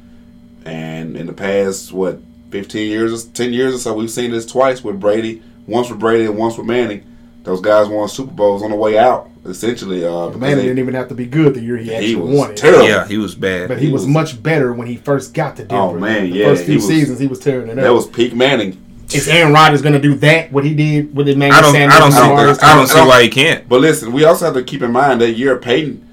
And in the past, what, 15 years, 10 years or so, we've seen this twice with Brady, once with Brady and once with Manning. Those guys won Super Bowls on the way out, essentially. Uh, Man, they- didn't even have to be good the year he actually was won it. terrible. Yeah, he was bad. But he, He was, was- much better when he first got to Denver. Oh, man, the yeah, First few he was- seasons, he was tearing it up. that was peak Manning. Is Aaron Rodgers going to do that? What he did with Emmanuel I don't Sanders? I don't see Lamar I don't see I don't- why he can't. But listen, we also have to keep in mind that year Peyton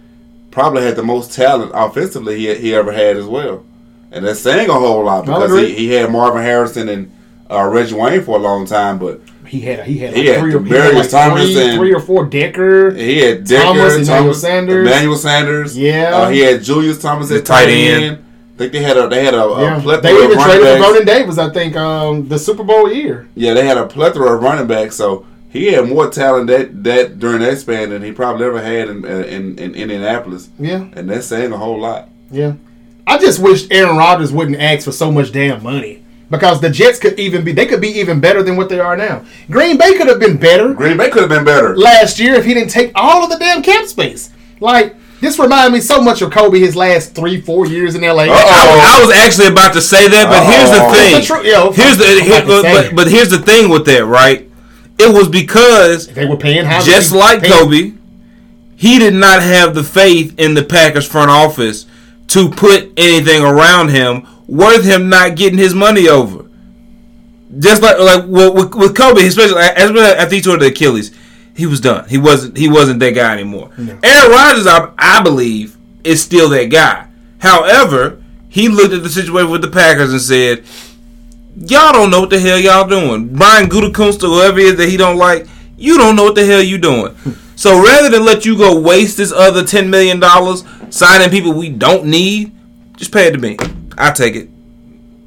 probably had the most talent offensively he, he ever had as well. And that's saying a whole lot because he, he had Marvin Harrison and uh, Reggie Wayne for a long time, but He had he had, He had three, or, he had like Thomas three, and- three or four Decker. he had Decker, Thomas, Thomas, Emmanuel Sanders. Emmanuel Sanders. Yeah. uh, he had Julius Thomas The at tight tight end. end. I think they had a they had a, a Yeah. plethora They even of running traded for backs. Vernon Davis, I think, um, the Super Bowl year. Yeah, they had a plethora of running backs, so he had more talent that that during that span than he probably ever had in in, in Indianapolis, Yeah, and that's saying a whole lot. yeah. I just wish Aaron Rodgers wouldn't ask for so much damn money. Because the Jets could even be, they could be even better than what they are now. Green Bay could have been better. Green Bay could have been better. last year if he didn't take all of the damn cap space. Like this reminds me so much of Kobe his last three, four years in LA. Uh-oh. I, I was actually about to say that, but here's Uh-oh. the thing. The tru- yo, here's the I'm here, but, but, but here's the thing with that, right? It was because They were paying how just they like paid- Kobe, he did not have the faith in the Packers front office to put anything around him worth him not getting his money over. Just like like with, with, Kobe, especially as after he tore the Achilles, he was done. He wasn't he wasn't that guy anymore. Aaron Rodgers, I, I believe, is still that guy. However, he looked at the situation with the Packers and said, "Y'all don't know what the hell y'all doing." Brian Gutekunst or whoever it is that he don't like, you don't know what the hell you doing. so rather than let you go waste this other ten million dollars signing people we don't need, just pay it to me. I take it.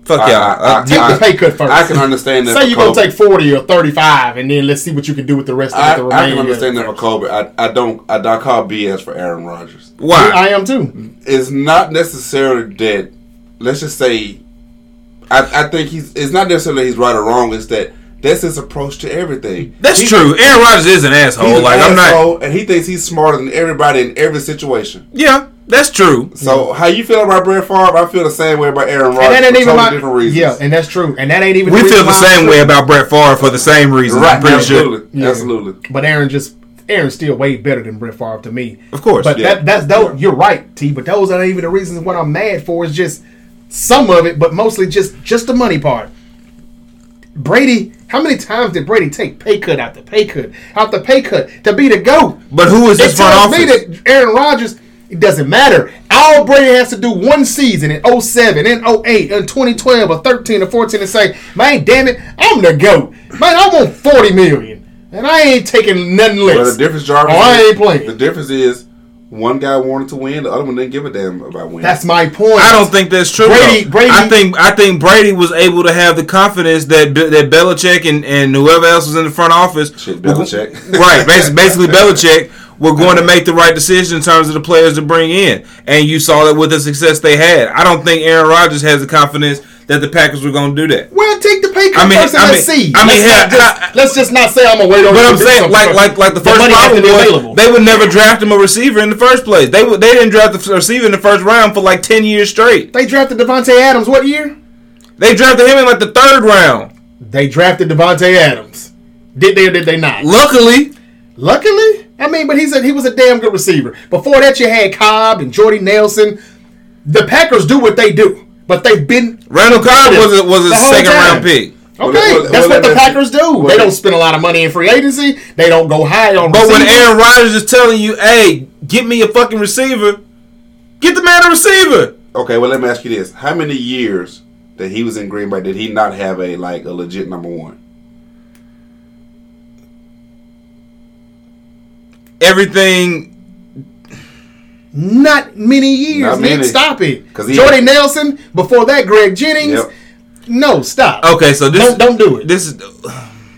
Fuck I- y'all. I- I- Take the pay cut first. I can understand that. Say you're gonna take forty or thirty-five, and then let's see what you can do with the rest of I, the I remaining. can understand that for Kobe. I, I don't. I don't call BS for Aaron Rodgers. why? I am too. It's not necessarily that. Let's just say. I, I think he's. It's not necessarily he's right or wrong. It's that that's his approach to everything. That's He- true. Aaron Rodgers is an asshole. He's an like I'm not. asshole, and he thinks he's smarter than everybody in every situation. Yeah, that's true. So how you feel about Brett Favre? I feel the same way about Aaron And Rodgers that ain't for even totally my different reasons. yeah, and that's true. And that ain't even. We the feel the same way about Brett Favre for the same reason. right, I'm pretty sure. absolutely, Yeah. absolutely. But Aaron just Aaron's still way better than Brett Favre to me. Of course. But Yeah. that that's those, you're right, T. But those aren't even the reasons what I'm mad for. It's just some of it, but mostly just just the money part. Brady, how many times did Brady take pay cut after pay cut after pay cut to be the goat? But who is It this front tells office? me that Aaron Rodgers, it doesn't matter. All Brady has to do one season in 07, in 08, in 2012, or 13, or 14 and say, man, damn it, I'm the GOAT. Man, I want 40 million. And I ain't taking nothing less. Well, the difference, Jarvis. Oh, I ain't playing. The difference is one guy wanted to win, the other one didn't give a damn about winning. That's my point. I don't think that's true. Brady- though. Brady- I think I think Brady was able to have the confidence that Be- that Belichick and, and whoever else was in the front office, Shit, Belichick. right? Basically, basically Belichick were going to make the right decision in terms of the players to bring in, and you saw that with the success they had. I don't think Aaron Rodgers has the confidence that the Packers were going to do that. Well, take the pay cut I mean, first and I mean, let's see. I mean, let's, not just, let's just not say I'm gonna wait on. But I'm saying, like, like, like the first the problem was they would never draft him a receiver in the first place. They would, they didn't draft the receiver in the first round for like ten years straight. They drafted Davante Adams what year? They drafted him in like the third round. They drafted Davante Adams. Did they or did they not? Luckily. Luckily? I mean, but he's a, he was a damn good receiver. Before that, you had Cobb and Jordy Nelson. The Packers do what they do, but they've been. Randall Cobb was a, was a second time. round pick. Okay, well, well, that's well, what the Packers do. they don't spend a lot of money in free agency. They don't go high on. But when Aaron Rodgers is telling you, "Hey, get me a fucking receiver," get the man a receiver. Okay, well let me ask you this: How many years that he was in Green Bay did he not have a like a legit number one? everything. Not many years, Not man. Many. Stop it. Because Jordy Nelson. Before that, Greg Jennings. Yep. No, stop. Okay, so this don't, don't do it. This is.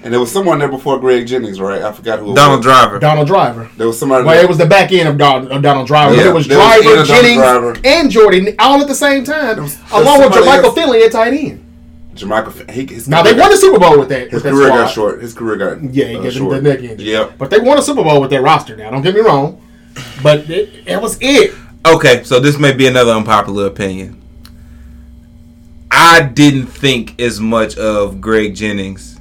And there was someone there before Greg Jennings, right? I forgot who. Donald Driver. Donald Driver. There was somebody. Well, there. it was the back end of, Don, of Donald Driver. Yeah. It was Driver, Jennings, Driver. and Jordy all at the same time, was, along with Jermichael Finley at tight end. Jermichael, he, his now they won the Super Bowl with that. His with career got short. His career got yeah, he uh, got short. the neck injury. Yeah, but they won a Super Bowl with their roster. Now, don't get me wrong, but it, that was it. Okay, so this may be another unpopular opinion. I didn't think as much of Greg Jennings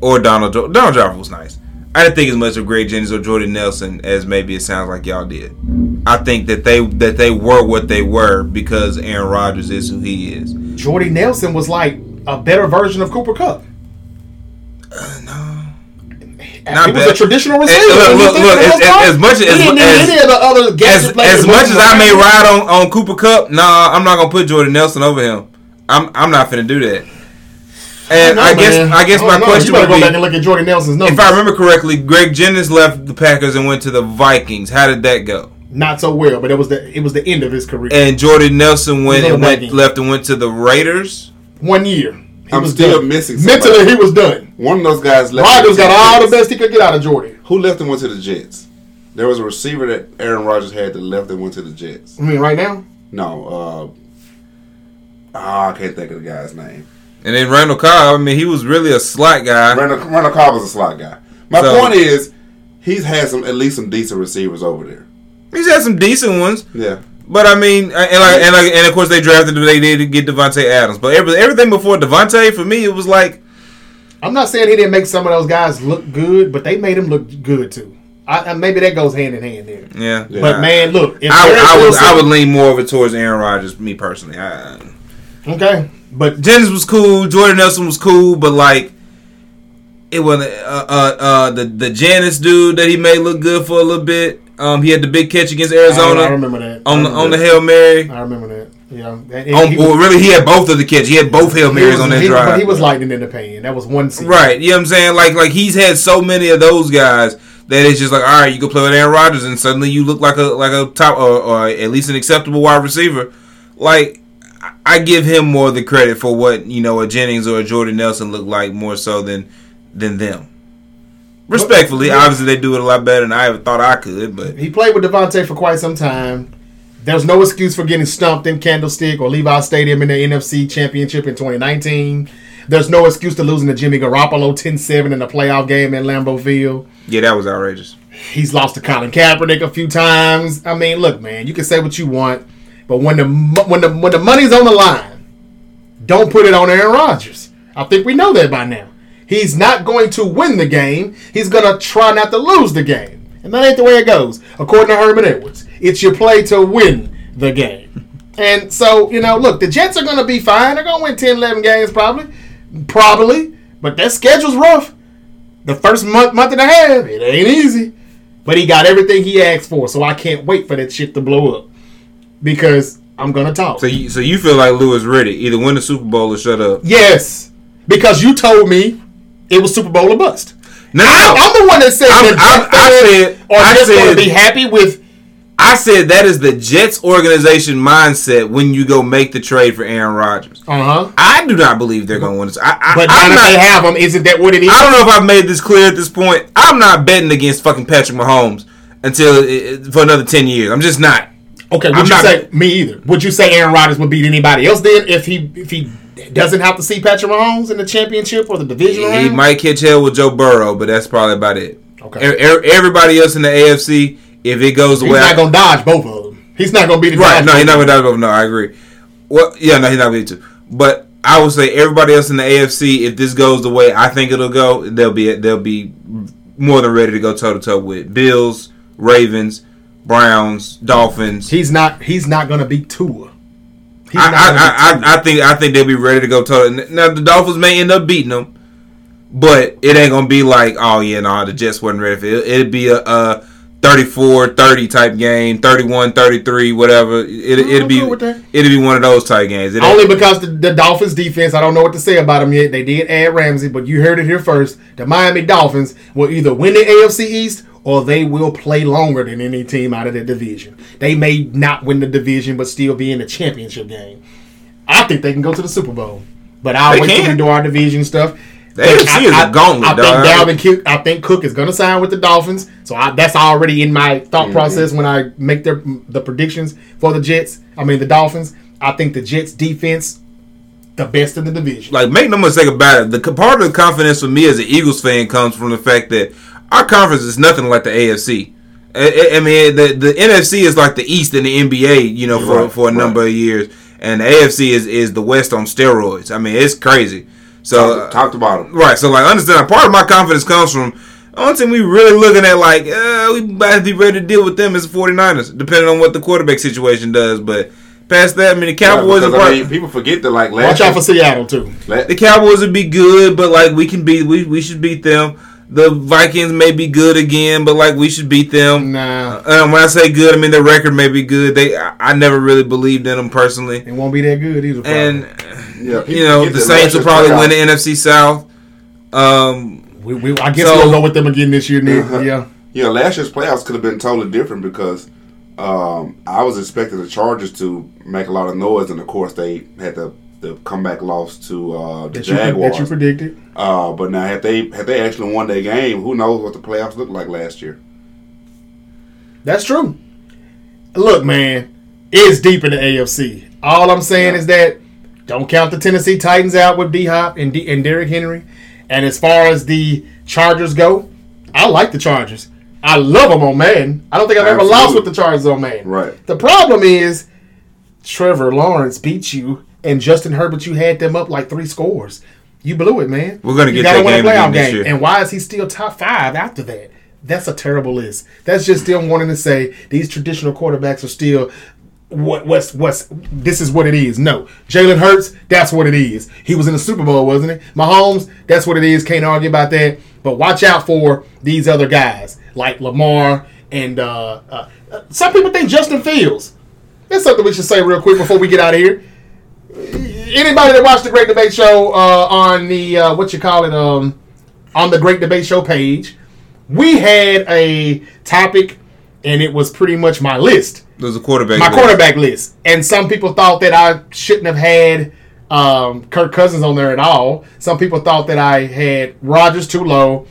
or Donald Donald Driver was nice. I didn't think as much of Greg Jennings or Jordan Nelson as maybe it sounds like y'all did. I think that they that they were what they were because Aaron Rodgers is who he is. Jordy Nelson was like a better version of Cooper Kupp. Uh, no. Not he was a traditional receiver. look, look, look as, as, as, much as as, as, much as I may ride on, on Cooper Kupp, nah, I'm not gonna put Jordan Nelson over him. I'm I'm not gonna do that. And I, know, I guess. I guess I my know. question would go be, back and look at Jordan Nelson's numbers. If I remember correctly, Greg Jennings left the Packers and went to the Vikings. How did that go? Not so well, but it was the it was the end of his career. And Jordan Nelson went and went left and went to the Raiders. One year. He I'm still done. missing. Somebody. Mentally, he was done. One of those guys left. Rodgers got all the best he could get out of Jordan. Who left and went to the Jets? There was a receiver that Aaron Rodgers had that left and went to the Jets. I mean, right now? No. Uh, oh, I can't think of the guy's name. And then Randall Cobb. I mean, he was really a slot guy. Randall, Randall Cobb was a slot guy. My so, point is, he's had some at least some decent receivers over there. He's had some decent ones. Yeah. But I mean, and like, and like, and of course they drafted. They did get Davante Adams, but every, everything before Davante for me, it was like. I'm not saying he didn't make some of those guys look good, but they made him look good too. I, maybe that goes hand in hand there. Yeah. But man, look, I, I would I would lean more of it towards Aaron Rodgers, me personally. I, okay, but Jennings was cool. Jordan Nelson was cool, but like. It was uh, uh, uh, the the Janis dude that he made look good for a little bit. Um, he had the big catch against Arizona. I, I remember that. On remember the on that. the hail mary. I remember that. Yeah. He, well, really, he had both of the catches. He had both hail marys was, on that he, drive. But he was lightning in the pan. That was one scene. Right. You know what I'm saying? Like like he's had so many of those guys that it's just like, all right, you can play with Aaron Rodgers, and suddenly you look like a like a top or, or at least an acceptable wide receiver. Like I give him more the credit for what you know a Jennings or a Jordan Nelson look like more so than than them. Respectfully, yeah. obviously they do it a lot better than I ever thought I could. But he played with Davante for quite some time. There's no excuse for getting stumped in Candlestick or Levi Stadium in the NFC Championship in 2019. There's no excuse to losing to Jimmy Garoppolo 10-7 in the playoff game in Lambeau Field. Yeah, that was outrageous. He's lost to Colin Kaepernick a few times. I mean, look, man, you can say what you want, but when the when the when the money's on the line, don't put it on Aaron Rodgers. I think we know that by now. He's not going to win the game. He's going to try not to lose the game. And that ain't the way it goes, according to Herman Edwards. It's your play to win the game. And so, you know, look, the Jets are going to be fine. They're going to win 10, 11 games probably. Probably. But their schedule's rough. The first month, month and a half, it ain't easy. But he got everything he asked for, so I can't wait for that shit to blow up. Because I'm going to talk. So you, so you feel like Lewis ready? Either win the Super Bowl or shut up? Yes. Because you told me it was Super Bowl or bust. No, I'm, I'm the one that said I'm, that I'm, I said are I just going to be happy with. I said that is the Jets organization mindset when you go make the trade for Aaron Rodgers. Uh huh. I do not believe they're going to win this. I, I, but now that they have them, isn't that what it is? I don't know if I've made this clear at this point. I'm not betting against fucking Patrick Mahomes until it, for another ten years. I'm just not. Okay, would I'm you not- say me either? Would you say Aaron Rodgers would beat anybody else then if he if he doesn't have to see Patrick Mahomes in the championship or the division He round? might catch hell with Joe Burrow, but that's probably about it. Okay. E- e- Everybody else in the AFC, if it goes the He's not gonna dodge both of them. He's not gonna beat the Right. dodge No, he's not going to die. No, I agree. Well, yeah, no, he's not going to. be too. But I would say everybody else in the AFC, if this goes the way I think it'll go, they'll be they'll be more than ready to go toe to toe with Bills, Ravens, Browns, Dolphins. He's not. He's not gonna beat Tua. He's I, not gonna beat I, I, I think I think they'll be ready to go toe. Now the Dolphins may end up beating them, but it ain't gonna be like oh yeah, no, the Jets wasn't ready for it. It'd be a, a 34-30 type game, 31-33, whatever. It, it'd be good with that. it'd be one of those type games. It Only because the, the Dolphins defense, I don't know what to say about them yet. They did add Ramsey, but you heard it here first. The Miami Dolphins will either win the AFC East or they will play longer than any team out of the division. They may not win the division, but still be in the championship game. I think they can go to the Super Bowl, but wait till can. we do our division stuff. The AFC I, is I- gauntlet, I think dog. Dalvin Cook. I think Cook is going to sign with the Dolphins, so I, that's already in my thought process when I make their the predictions for the Jets. I mean the Dolphins. I think the Jets defense the best in the division. like make no mistake about it. The part of the confidence for me as an Eagles fan comes from the fact that our conference is nothing like the AFC. I, I- I mean, the the NFC is like the East in the NBA, you know, for Right, for a number right. of years, and the AFC is is the West on steroids. I mean, it's crazy. So Top, top to bottom. Right. So like understand part of my confidence comes from the only thing we really looking at like uh, we might be ready to deal with them as the 49ers, depending on what the quarterback situation does. But past that, I mean the Cowboys because, are I mean, people forget that like last Watch last out for Seattle too. the Cowboys would be good, but like we can be, we we should beat them. The Vikings may be good again, but like we should beat them. Nah, Um, when I say good, I mean their record may be good. They I, I never really believed in them personally, it won't be that good either. Probably. and yeah, you know the Saints will probably win the NFC South. Um, we, we, I guess So- we'll go with them again this year, Nick. Uh-huh. Yeah. Yeah, last year's playoffs could have been totally different because um, I was expecting the Chargers to make a lot of noise, and of course they had the the comeback loss to uh, the That you, that you predicted. uh, but now, had they had they actually won that game, who knows what the playoffs looked like last year? That's true. Look, man, it's deep in the AFC. All I'm saying Yeah. is that don't count the Tennessee Titans out with D Hop and D- and Derrick Henry. And as far as the Chargers go, I like the Chargers. I love them on man. I don't think I've ever Absolutely. lost with the Chargers on man. Right. The problem is Trevor Lawrence beat you, and Justin Herbert, you had them up like three scores. You blew it, man. We're gonna You get that win game playoff this game. year. And why is he still top five after that? That's a terrible list. That's just still wanting to say these traditional quarterbacks are still what what's what's this is what it is. No, Jalen Hurts, that's what it is. He was in the Super Bowl, wasn't it? Mahomes, that's what it is. Can't argue about that. But watch out for these other guys like Lamar and uh, uh, some people think Justin Fields. That's something we should say real quick before we get out of here. Anybody that watched the Great Debate Show uh, on the uh, what you call it um, on the Great Debate Show page, we had a topic, and it was pretty much my list there's a quarterback. my list. quarterback list. And some people thought that I shouldn't have had um, Kirk Cousins on there at all. Some people thought that I had Rodgers too low.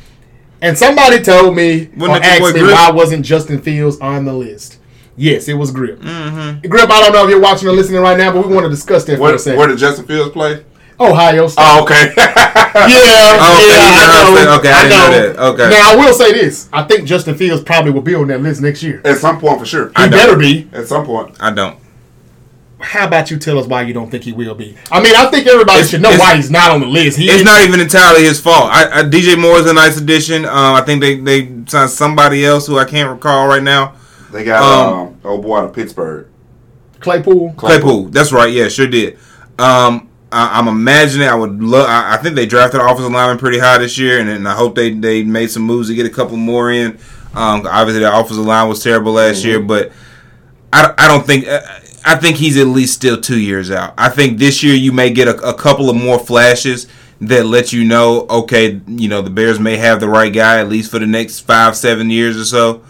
And somebody told me Wasn't or asked me why wasn't Justin Fields on the list. Yes, it was Grip. Mm-hmm. Grip, I don't know if you're watching or listening right now, but we want to discuss that for Where, a second. where did Justin Fields play? Ohio State. Oh, okay. Yeah, okay, yeah, I know, know. okay, I didn't know that. Okay. Now I will say this: I think Justin Fields probably will be on that list next year. At some point, for sure. He don't. better be. At some point. I don't. How about you tell us why you don't think he will be? I mean, I think everybody It's- should know why he's not on the list. He It's not even entirely his fault. I, I, DJ Moore is a nice addition. Um, I think they they signed somebody else who I can't recall right now. They got Um, um, old boy out of Pittsburgh. Claypool. Claypool. That's right. Yeah, sure did. Um, I, I'm imagining I would love. I, I think they drafted an offensive lineman pretty high this year, and, and I hope they they made some moves to get a couple more in. Um, obviously the offensive line was terrible last year, but I, I don't think. uh, I think he's at least still two years out. I think this year you may get a, a couple of more flashes that let you know, okay, you know the Bears may have the right guy at least for the next five, seven years or so.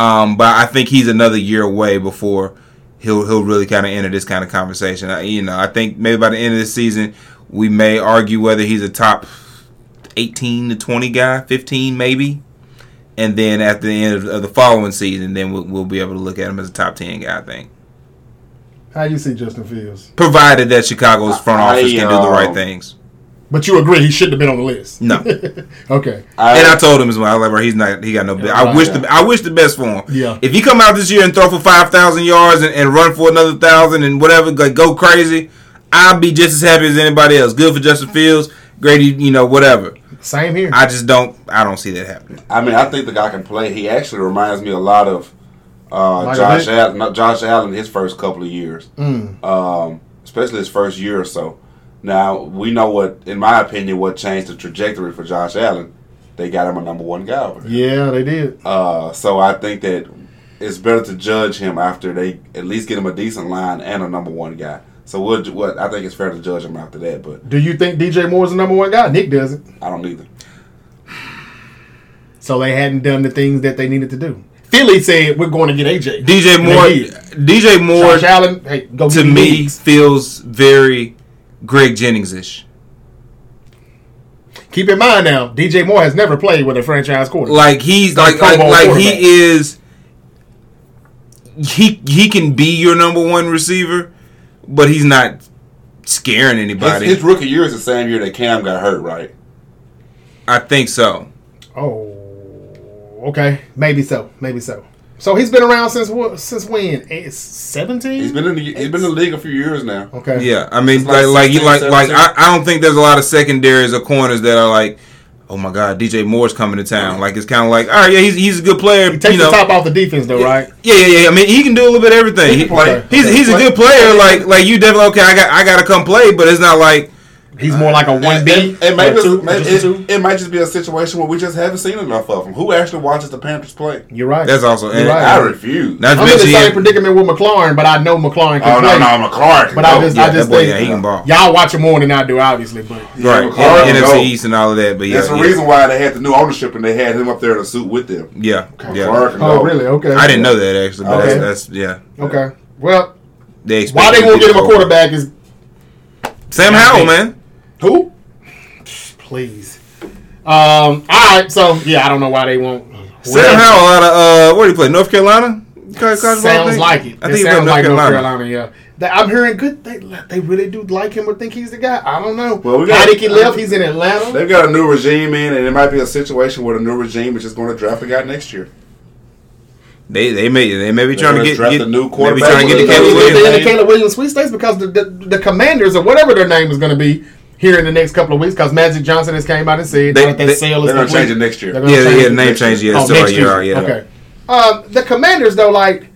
Um, but I think he's another year away before he'll he'll really kind of enter this kind of conversation. I, you know, I think maybe by the end of the season we may argue whether he's a top eighteen to twenty guy, fifteen maybe, and then at the end of, of the following season, then we'll, we'll, be able to look at him as a top ten guy. I think. How you see Justin Fields? Provided that Chicago's front office I, can do the right um, things. But you agree he shouldn't have been on the list. No. okay. I, and I told him as well. I was like, bro, he's not. He got no. Yeah, I right, wish yeah. the I wish the best for him. Yeah. If he come out this year and throw for five thousand yards and, and, run for another thousand and whatever, like go crazy, I'll be just as happy as anybody else. Good for Justin Fields. Great, you know, whatever. Same here. I just don't. I don't see that happening. I mean, I think the guy can play. He actually reminds me a lot of uh, Josh Allen. Josh Allen, his first couple of years, mm. um, especially his first year or so. Now we know what, in my opinion, what changed the trajectory for Josh Allen. They got him a number one guy. Over yeah, they did. Uh, so I think that it's better to judge him after they at least get him a decent line and a number one guy. So what? What I think it's fair to judge him after that. But do you think DJ Moore's the number one guy? Nick doesn't. I don't either. So they hadn't done the things that they needed to do. Philly said we're going to get AJ. DJ Moore. DJ Moore. Josh Allen. Hey, go to me feels very Greg Jennings ish. Keep in mind now, DJ Moore has never played with a franchise quarterback. Like he's like like, like he is. He he can be your number one receiver, but he's not scaring anybody. His, his rookie year is the same year that Cam got hurt, right? I think so. Oh, okay, maybe so, maybe so. So he's been around since what? Since when? Eh, seventeen. He's been in the he's been in the league a few years now. Okay. Yeah, I mean, like like, 16, like like I, I don't think there's a lot of secondaries or corners that are like, oh my god, DJ Moore's coming to town. Like it's kind of like, all right, yeah, he's he's a good player. He takes you know. the top off the defense though, right? Yeah, yeah, yeah. I mean, he can do a little bit of everything. He, he he's he's a good player. Like like you definitely okay. I got I got to come play, but it's not like He's more like a one B. And, maybe, two, maybe it, it, might just be a situation where we just haven't seen enough of him. Who actually watches the Panthers play? You're right. That's also. You're right. I refuse. Not I'm in the same predicament with McLaurin, but I know McLaurin can oh, play. no, no, McLaurin. But I just, yeah, I just think yeah, he can ball. y'all watch him more than I do, obviously. But yeah, right, NFC. East and all of that. But yeah, that's the reason why they had the new ownership and they had him up there in a suit with them. Yeah, yeah. Oh, really? Okay. I didn't know that actually, but okay. that's, that's yeah. Okay. Well, they why they won't get him a quarterback is Sam Howell, man. Who? please. Um, all right, so yeah, I don't know why they won't. Sam Howell out of uh, where do you play? North Carolina. Sounds like it. I think it sounds like North Carolina. Yeah, I'm hearing good. They they really do like him or think he's the guy. I don't know. Well, we got, Heinicke left. He's in Atlanta. They've got a new regime in, and it might be a situation where the new regime is just going to draft a guy next year. They they may they may be trying to get, get the new quarterback. Maybe trying to get the Caleb Williams. The Caleb Williams sweepstakes because the, the the Commanders or whatever their name is going to be here in the next couple of weeks because Magic Johnson has came out and said they, that they, sale is They're going to change it next year. Yeah, yeah, name change. Yeah, oh, next year. Yeah. Okay. Um, the Commanders though, like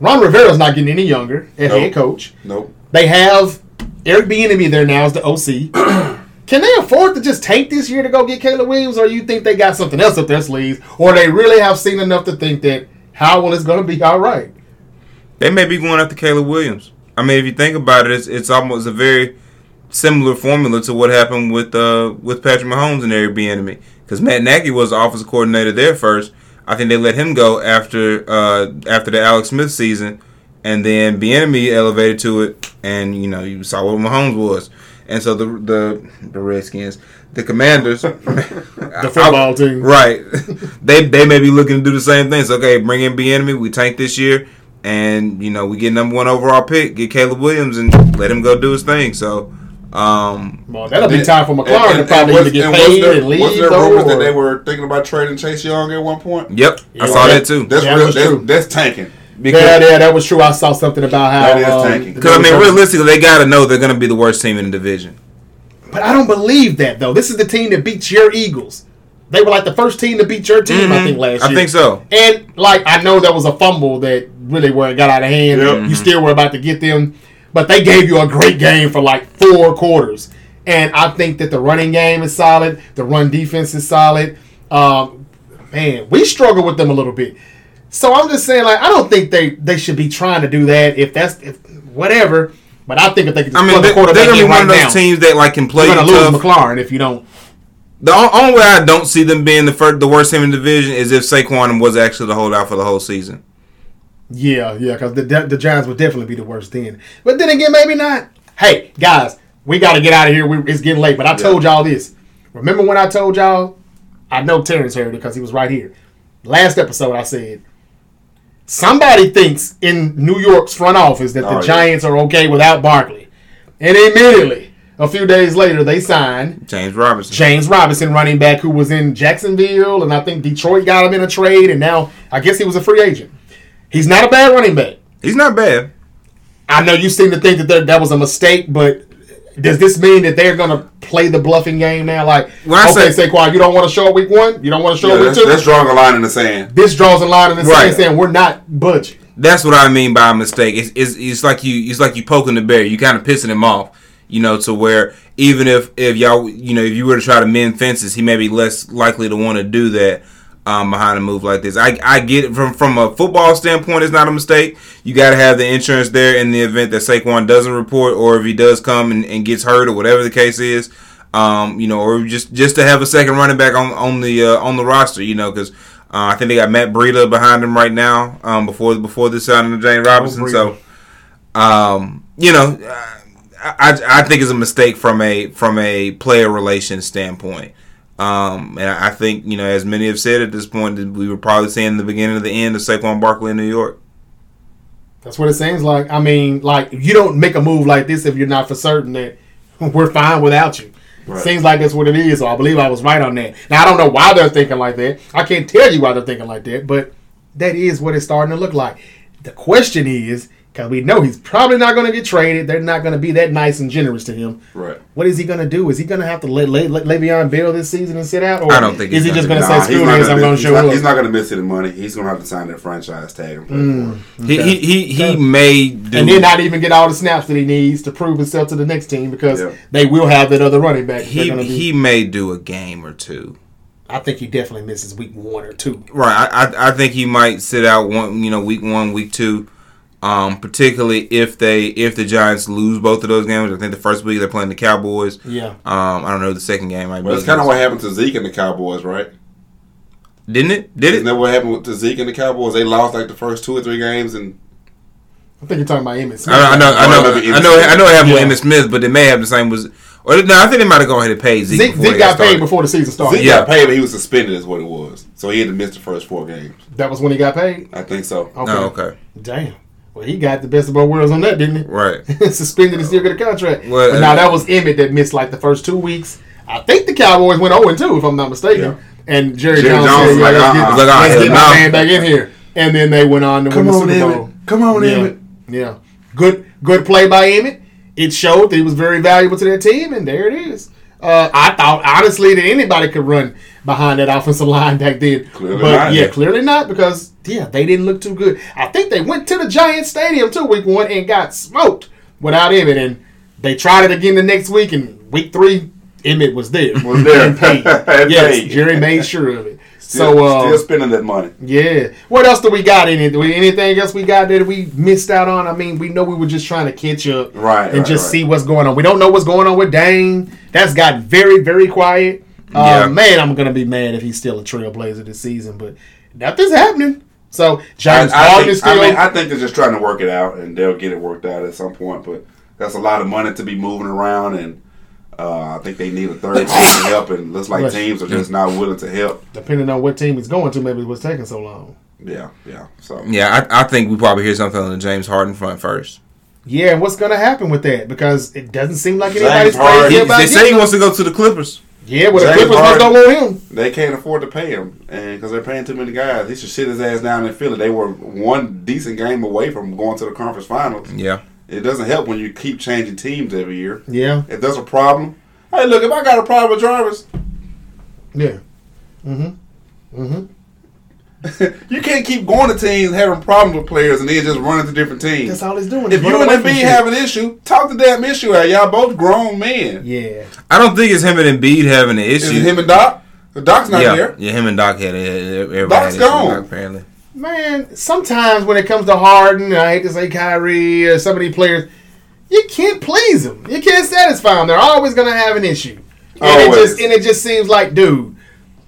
Ron Rivera's not getting any younger at nope. head coach. Nope. They have Eric Bieniemy there now as the OC. Can they afford to just tank this year to go get Caleb Williams, or you think they got something else up their sleeves, or they really have seen enough to think that Howell is going to be all right? They may be going after Caleb Williams. I mean, if you think about it, it's, it's almost a very similar formula to what happened with uh, with Patrick Mahomes and Eric Bieniemy. Because Matt Nagy was the offensive coordinator there first. I think they let him go after uh, after the Alex Smith season, and then Bieniemy elevated to it, and you know you saw what Mahomes was, and so the the the Redskins, the Commanders, the football I, team, right? they they may be looking to do the same thing. So okay, bring in Bieniemy. We tank this year and you know we get number one overall pick, get Caleb Williams, and let him go do his thing. So. Um, well, that'll be time for McLaurin and, and, to probably and was, get paid there, and leave. Was there rumors or? that they were thinking about trading Chase Young at one point? Yep, yeah, I saw that, that too. That's yeah, real. That's, that's, tanking. Because yeah, yeah, that was true. I saw something about how that is um, tanking. Because I mean, realistically, they got to know they're going to be the worst team in the division. But I don't believe that though. This is the team that beats your Eagles. They were like the first team to beat your team, mm-hmm. I think, last year. I think so. And like I know there was a fumble that really where it got out of hand. Yep. You mm-hmm. still were about to get them, but they gave you a great game for like four quarters. And I think that the running game is solid. The run defense is solid. Um, man, we struggle with them a little bit. So I'm just saying, like, I don't think they they should be trying to do that. If that's if whatever. But I think if they can just I mean, they, the quarterback they're gonna be one of those now, teams that like can play. You're gonna lose McLaurin if you don't. The only way I don't see them being the first, the worst team in the division is if Saquon was actually the holdout for the whole season. Yeah, yeah, because the the Giants would definitely be the worst then. But then again, maybe not. Hey, guys, we got to get out of here. We, it's getting late. But I told y'all this. Remember when I told y'all I know Terrence heard it because he was right here. Last episode, I said somebody thinks in New York's front office that the Oh, yeah. Giants are okay without Barkley, and immediately a few days later they signed James Robinson. James Robinson, running back who was in Jacksonville, and I think Detroit got him in a trade, and now I guess he was a free agent. He's not a bad running back. He's not bad. I know you seem to think that that was a mistake, but does this mean that they're going to play the bluffing game now? Like, When I okay, say- Saquon, you don't want to show week one, you don't want to show Yeah, week two. that's drawing a line in the sand. this draws a line in the sand Right. saying we're not budging. That's what I mean by a mistake. It's, it's, it's like you it's like you poking the bear. You kind of pissing him off. You know, to where even if if y'all you know if you were to try to mend fences, he may be less likely to want to do that um, behind a move like this. I I get it from from a football standpoint. It's not a mistake. You got to have the insurance there in the event that Saquon doesn't report, or if he does come and, and gets hurt, or whatever the case is. Um, you know, or just just to have a second running back on on the uh, on the roster. You know, because. Uh, I think they got Matt Breida behind him right now. Um, before before this signing of James Robinson, Breida. so um, you know, I I think it's a mistake from a from a player relations standpoint. Um, and I think you know, as many have said at this point, that we were probably seeing the beginning of the end of Saquon Barkley in New York. That's what it seems like. I mean, like you don't make a move like this if you're not for certain that we're fine without you. Right. Seems like that's what it is. So I believe I was right on that. Now I don't know why they're thinking like that. I can't tell you why they're thinking like that, but that is what it's starting to look like. The question is, because we know he's probably not going to get traded. They're not going to be that nice and generous to him. Right. What is he going to do? Is he going to have to let, let, let Le'Veon Bell this season and sit out, or I don't think is he's he just gonna going to do say, "Screw he's this, not I'm gonna miss- show not- up"? He's not going to miss any money. He's going to have to sign that franchise tag and play Mm. for it. He he he, he may do and then not even get all the snaps that he needs to prove himself to the next team because Yeah. they will have that other running back. He be- he may do a game or two. I think he definitely misses week one or two. Right. I, I I think he might sit out one you know week one week two. Um, particularly if they if the Giants lose both of those games, I think the first week they're playing the Cowboys. Yeah. Um, I don't know the second game. Might Well, be that's kind of what happened to Zeke and the Cowboys, right? didn't it? Did Isn't it? that what happened to Zeke and the Cowboys? They lost like the first two or three games, and I think you're talking about Emmitt Smith. I, I know, I know, Or maybe I know, I know. It happened Yeah. with Emmitt Smith, but they may have the same. Was or no? I think they might have gone ahead and paid Zeke. Zeke, before Zeke they got paid before the season started. Zeke Yeah. got paid, but he was suspended, is what it was. So he had to miss the first four games. That was when he got paid. I think so. Okay. Oh, okay, Damn. Well, he got the best of both worlds on that, didn't he? right. Suspended and still get a contract. Well, but now that was Emmitt that missed like the first two weeks. I think the Cowboys went 0 2, if I'm not mistaken. Yeah. And Jerry, Jerry Jones, Jones said, was yeah, like, let's uh-uh. get, Like, uh, let's get my man back in here. And then they went on to Come win the on, Super Bowl. Emmitt. Come on, yeah. Emmitt. Yeah. Good good play by Emmitt. It showed that he was very valuable to their team, and there it is. Uh, I thought honestly that anybody could run behind that offensive line back then. Clearly but not. yeah, clearly not because yeah, they didn't look too good. I think they went to the Giants Stadium too week one and got smoked without Emmitt, and they tried it again the next week. And week three, Emmitt was there. Was there. Yes. Jerry made sure of it. Still, so uh, still spending that money. yeah. What else do we got in it? Anything else we got that we missed out on? I mean, we know we were just trying to catch up Right, and right, just right. see what's going on. We don't know what's going on with Dame. That's got very, very quiet. Yeah. Uh, man, I'm gonna be mad if he's still a trailblazer this season, but nothing's happening. So James I, I, Harden think, is still. I mean, I think they're just trying to work it out, and they'll get it worked out at some point. But that's a lot of money to be moving around, and uh, I think they need a third team to help. And looks like teams are just not willing to help. depending on what team he's going to, maybe what's taking so long. Yeah, yeah. So Yeah, I, I think we probably hear something on the James Harden front first. Yeah, what's gonna happen with that? Because it doesn't seem like anybody's Harden- crazy He, about they say he wants to go to the Clippers. Yeah, well, the James Clippers must Harden- don't want him. they can't afford to pay him, and because they're paying too many guys, he should sit his ass down in Philly. They were one decent game away from going to the conference finals. Yeah, It doesn't help when you keep changing teams every year. Yeah, If there's a problem, hey, look, if I got a problem with Jarvis, yeah. Mm-hmm. Mm-hmm. you can't keep going to teams having problems with players and then just running to different teams. That's all he's doing. If you and away Embiid have an issue, talk the damn issue out. Y'all both grown men. yeah, I don't think it's him and Embiid having an Is issue. it him and Doc? The Doc's not yeah, there. yeah, him and Doc had it. Everybody Doc's had gone. Doc, apparently. man. Sometimes when it comes to Harden, I hate to say Kyrie or some of these players, you can't please them. You can't satisfy them. They're always gonna have an issue, and it Always. just and it just seems like, dude,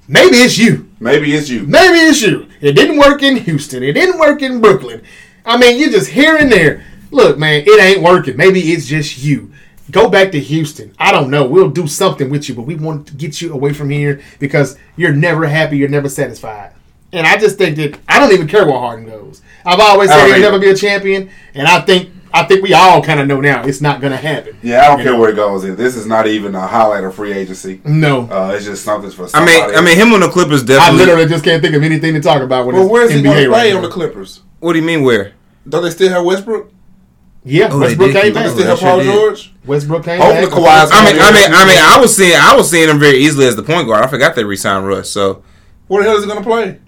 maybe it's you. Maybe it's you. Maybe it's you. It didn't work in Houston. It didn't work in Brooklyn. I mean, you're just here and there. Look, man, it ain't working. Maybe it's just you. go back to Houston. I don't know. We'll do something with you, but we want to get you away from here because you're never happy. You're never satisfied. And I just think that I don't even care where Harden goes. I've always said he'll never be a champion, and I think I think we all kind of know now it's not going to happen. Yeah, I don't care know? where it goes. This is not even a highlight of free agency. No, uh, it's just something for. I mean, I mean, him on the Clippers definitely. I literally just can't think of anything to talk about. When well, where's he going to play right on the Clippers? What do you mean where? Don't they still have Westbrook? Yeah, oh, Westbrook came back. Still have Paul George. Westbrook came Hopefully back. Kawhi's I mean, I mean, I mean, I was seeing, I was seeing him very easily as the point guard. I forgot they resigned Russ. So, where the hell is he going to play?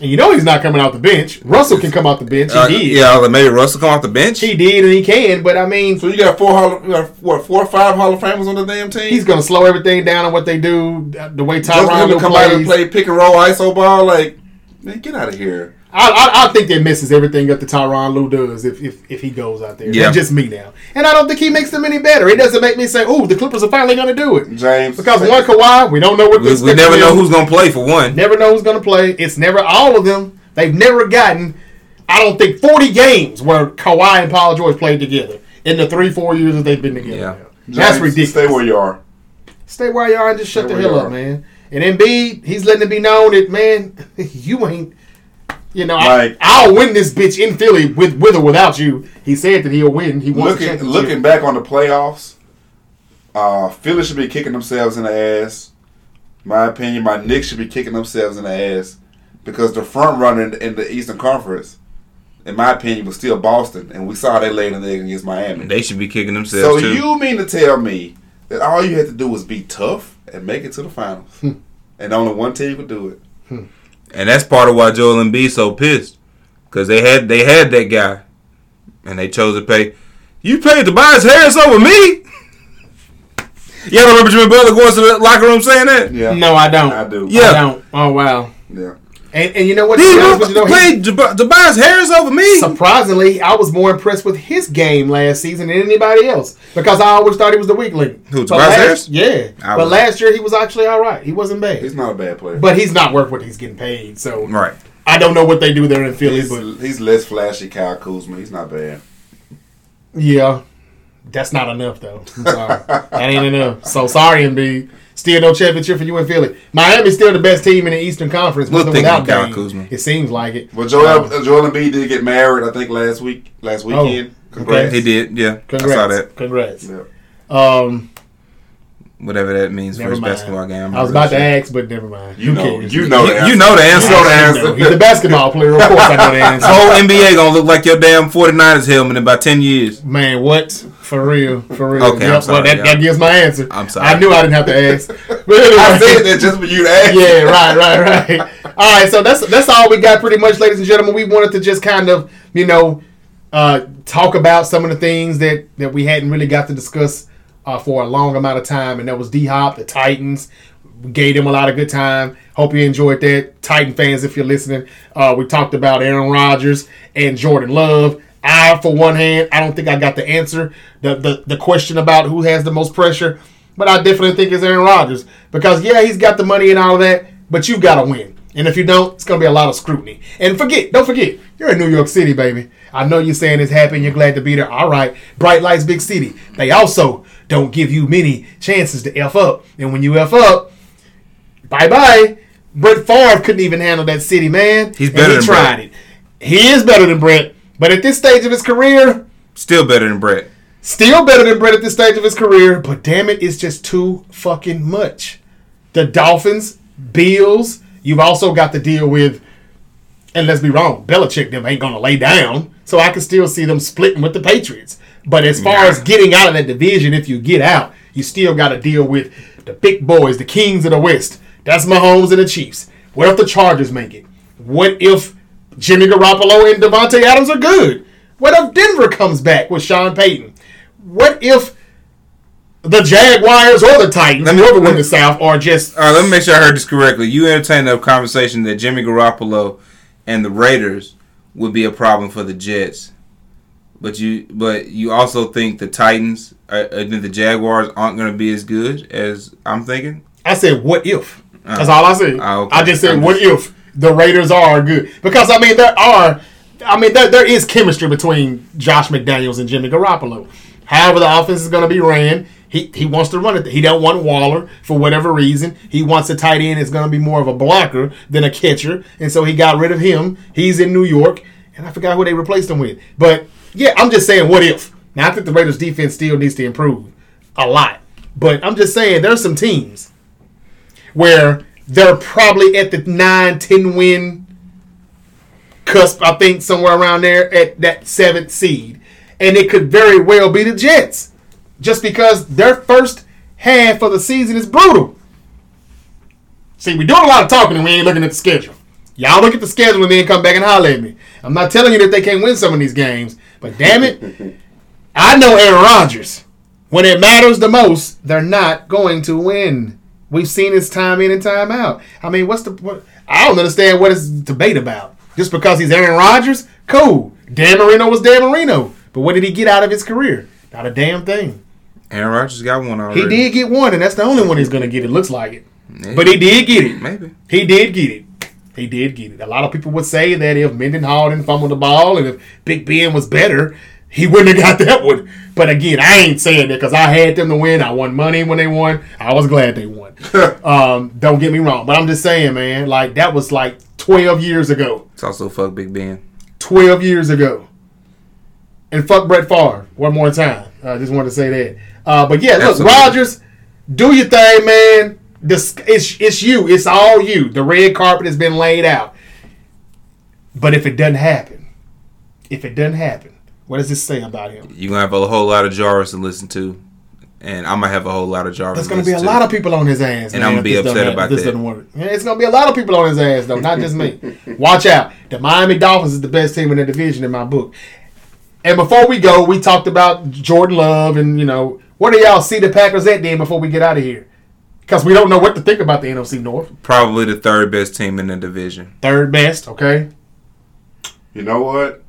And you know he's not coming out the bench. Russell can come out the bench. He uh, did. Yeah, maybe Russell come off the bench. He did, and he can. But I mean, so you got four, hall, you got what, four or five Hall of Famers on the damn team. He's going to slow everything down on what they do. The way Tyronn Lue come plays. out and play pick and roll iso ball, like man, get out of here. I, I, I, think that misses everything up that the Tyronn Lue does if, if, if he goes out there. Yeah. That's just me now. And I don't think he makes them any better. It doesn't make me say, oh, the Clippers are finally going to do it. James. Because one, Kawhi, we don't know what this We, we never know who's going to play for one. Never know who's going to play. It's never all of them. They've never gotten, I don't think, 40 games where Kawhi and Paul George played together in the three, four years that they've been together. Yeah. James, That's ridiculous. Stay where you are. Stay where you are and just stay shut the hell up, man. And Embiid, he's letting it be known that, man, you ain't you know, like, I, will win this bitch in Philly with with or without you. He said that he'll win. He wants looking looking back on the playoffs. Uh, Philly should be kicking themselves in the ass. My opinion, my Knicks should be kicking themselves in the ass because the front runner in, in the Eastern Conference, in my opinion, was still Boston, and we saw they laid an egg against Miami. They should be kicking themselves. So too. you mean to tell me that all you had to do was be tough and make it to the finals, hmm. and only one team could do it? And that's part of why Joel Embiid so pissed. Cause they had they had that guy. And they chose to pay You paid Tobias Harris over me? You ever remember Jimmy Butler going to the locker room saying that? Yeah. No, I don't. I do. Yeah. I don't. Oh wow. Yeah. And, and you know what? These you know, played Tobias Harris over me. Surprisingly, I was more impressed with his game last season than anybody else because I always thought he was the weak link. Who, Tobias last, Harris? Yeah. I but was. last year he was actually all right. He wasn't bad. He's not a bad player. But he's not worth what he's getting paid. So right. I don't know what they do there in Philly, he's, but he's less flashy. Kyle Kuzma. He's not bad. Yeah, that's not enough though. that ain't enough. So sorry, Embiid. Still no championship for you in Philly. Miami's still the best team in the Eastern Conference. We'll without Kyle Kuzma. It seems like it. Well, Joel um, Joel Embiid did get married. I think last week, last oh, weekend. Oh, Congrats. Okay. He did. Yeah, Congrats. I saw that. Congrats. Yeah. Um, whatever that means never for his mind. basketball game. i was about to ask, but never mind. You Who know, cares? you know, you, you know the answer. You know the answer. He's a basketball player, of course. I know the answer. The whole NBA gonna look like your damn 49ers helmet in about ten years. Man, what? For real, for real. Okay, yep, sorry, well, that, that, gives my answer. I'm sorry. I knew I didn't have to ask. But anyway, I said that just for you to ask. Yeah, right, right, right. All right, so that's that's all we got, pretty much, ladies and gentlemen. We wanted to just kind of, you know, uh, talk about some of the things that that we hadn't really got to discuss uh, for a long amount of time, and that was D Hop, the Titans. We gave them a lot of good time. Hope you enjoyed that, Titan fans. If you're listening, uh, we talked about Aaron Rodgers and Jordan Love. I, for one hand, I don't think I got the answer. The, the the question about who has the most pressure, but I definitely think it's Aaron Rodgers because yeah, he's got the money and all of that, but you've got to win. And if you don't, it's gonna be a lot of scrutiny. And forget, don't forget, you're in New York City, baby. I know you're saying it's happy and you're glad to be there. All right, bright lights, big city. They also don't give you many chances to f up. And when you f up, bye bye. Brett Favre couldn't even handle that city, man. He's better. he than tried Brett. it. He is better than Brett, but at this stage of his career, still better than Brett. Still better than Brett at this stage of his career, but damn it, it's just too fucking much. The Dolphins, Bills. You've also got to deal with, and let's be wrong, Belichick them ain't gonna lay down. So I can still see them splitting with the Patriots. But as far as getting out of that division, if you get out, you still got to deal with the big boys, the kings of the West. That's Mahomes and the Chiefs. What if the Chargers make it? What if Jimmy Garoppolo and Davante Adams are good? What if Denver comes back with Sean Payton? What if the Jaguars or the Titans, let me, whoever win the South, are just. All right, let me make sure I heard this correctly. You entertained a conversation that Jimmy Garoppolo and the Raiders would be a problem for the Jets but you but you also think the Titans, uh, the Jaguars aren't going to be as good as I'm thinking. I said, what if? Uh, That's all I said. Uh, okay. I just said, I'm what just... if the Raiders are good? Because I mean, there are, I mean, there, there is chemistry between Josh McDaniels and Jimmy Garoppolo. However, the offense is going to be ran. He, he wants to run it. He don't want Waller for whatever reason. He wants a tight end It's going to be more of a blocker than a catcher, and so he got rid of him. He's in New York, and I forgot who they replaced him with. But yeah, I'm just saying, what if? Now I think the Raiders' defense still needs to improve a lot, but I'm just saying there's some teams where they're probably at the 9, 10 win cusp. I think somewhere around there at that seventh seed, and it could very well be the Jets just because their first half of the season is brutal. See, we're doing a lot of talking and we ain't looking at the schedule. Y'all look at the schedule and then come back and holler at me. I'm not telling you that they can't win some of these games, but damn it, I know Aaron Rodgers. When it matters the most, they're not going to win. We've seen this time in and time out. I mean, what's the? What, I don't understand what is debate about. Just because he's Aaron Rodgers, cool. Dan Marino was Dan Marino, but what did he get out of his career? Not a damn thing. Aaron Rodgers got one already. He did get one, and that's the only one he's going to get. It looks like it, Maybe. but he did get it. Maybe he did get it. He did get it. A lot of people would say that if Mendenhall didn't fumble the ball and if Big Ben was better, he wouldn't have got that one. But again, I ain't saying that because I had them to win. I won money when they won. I was glad they won. um, don't get me wrong, but I'm just saying, man, like that was like 12 years ago. It's also fuck Big Ben. 12 years ago. And fuck Brett Favre one more time. I just wanted to say that. Uh, but yeah, look, Absolutely. Rodgers, do your thing, man. This it's it's you. It's all you. The red carpet has been laid out. But if it doesn't happen, if it doesn't happen, what does this say about him? You're gonna have a whole lot of Jarvis to listen to. And I'm gonna have a whole lot of Jarvis. There's gonna be a lot of people on his ass, and man, I'm gonna be upset about this that. Doesn't work. Yeah, it's gonna be a lot of people on his ass though, not just me. Watch out. The Miami Dolphins is the best team in the division in my book. And before we go, we talked about Jordan Love, and you know, where do y'all see the Packers at then before we get out of here? Because we don't know what to think about the NFC North. Probably the third best team in the division. Third best, okay. You know what?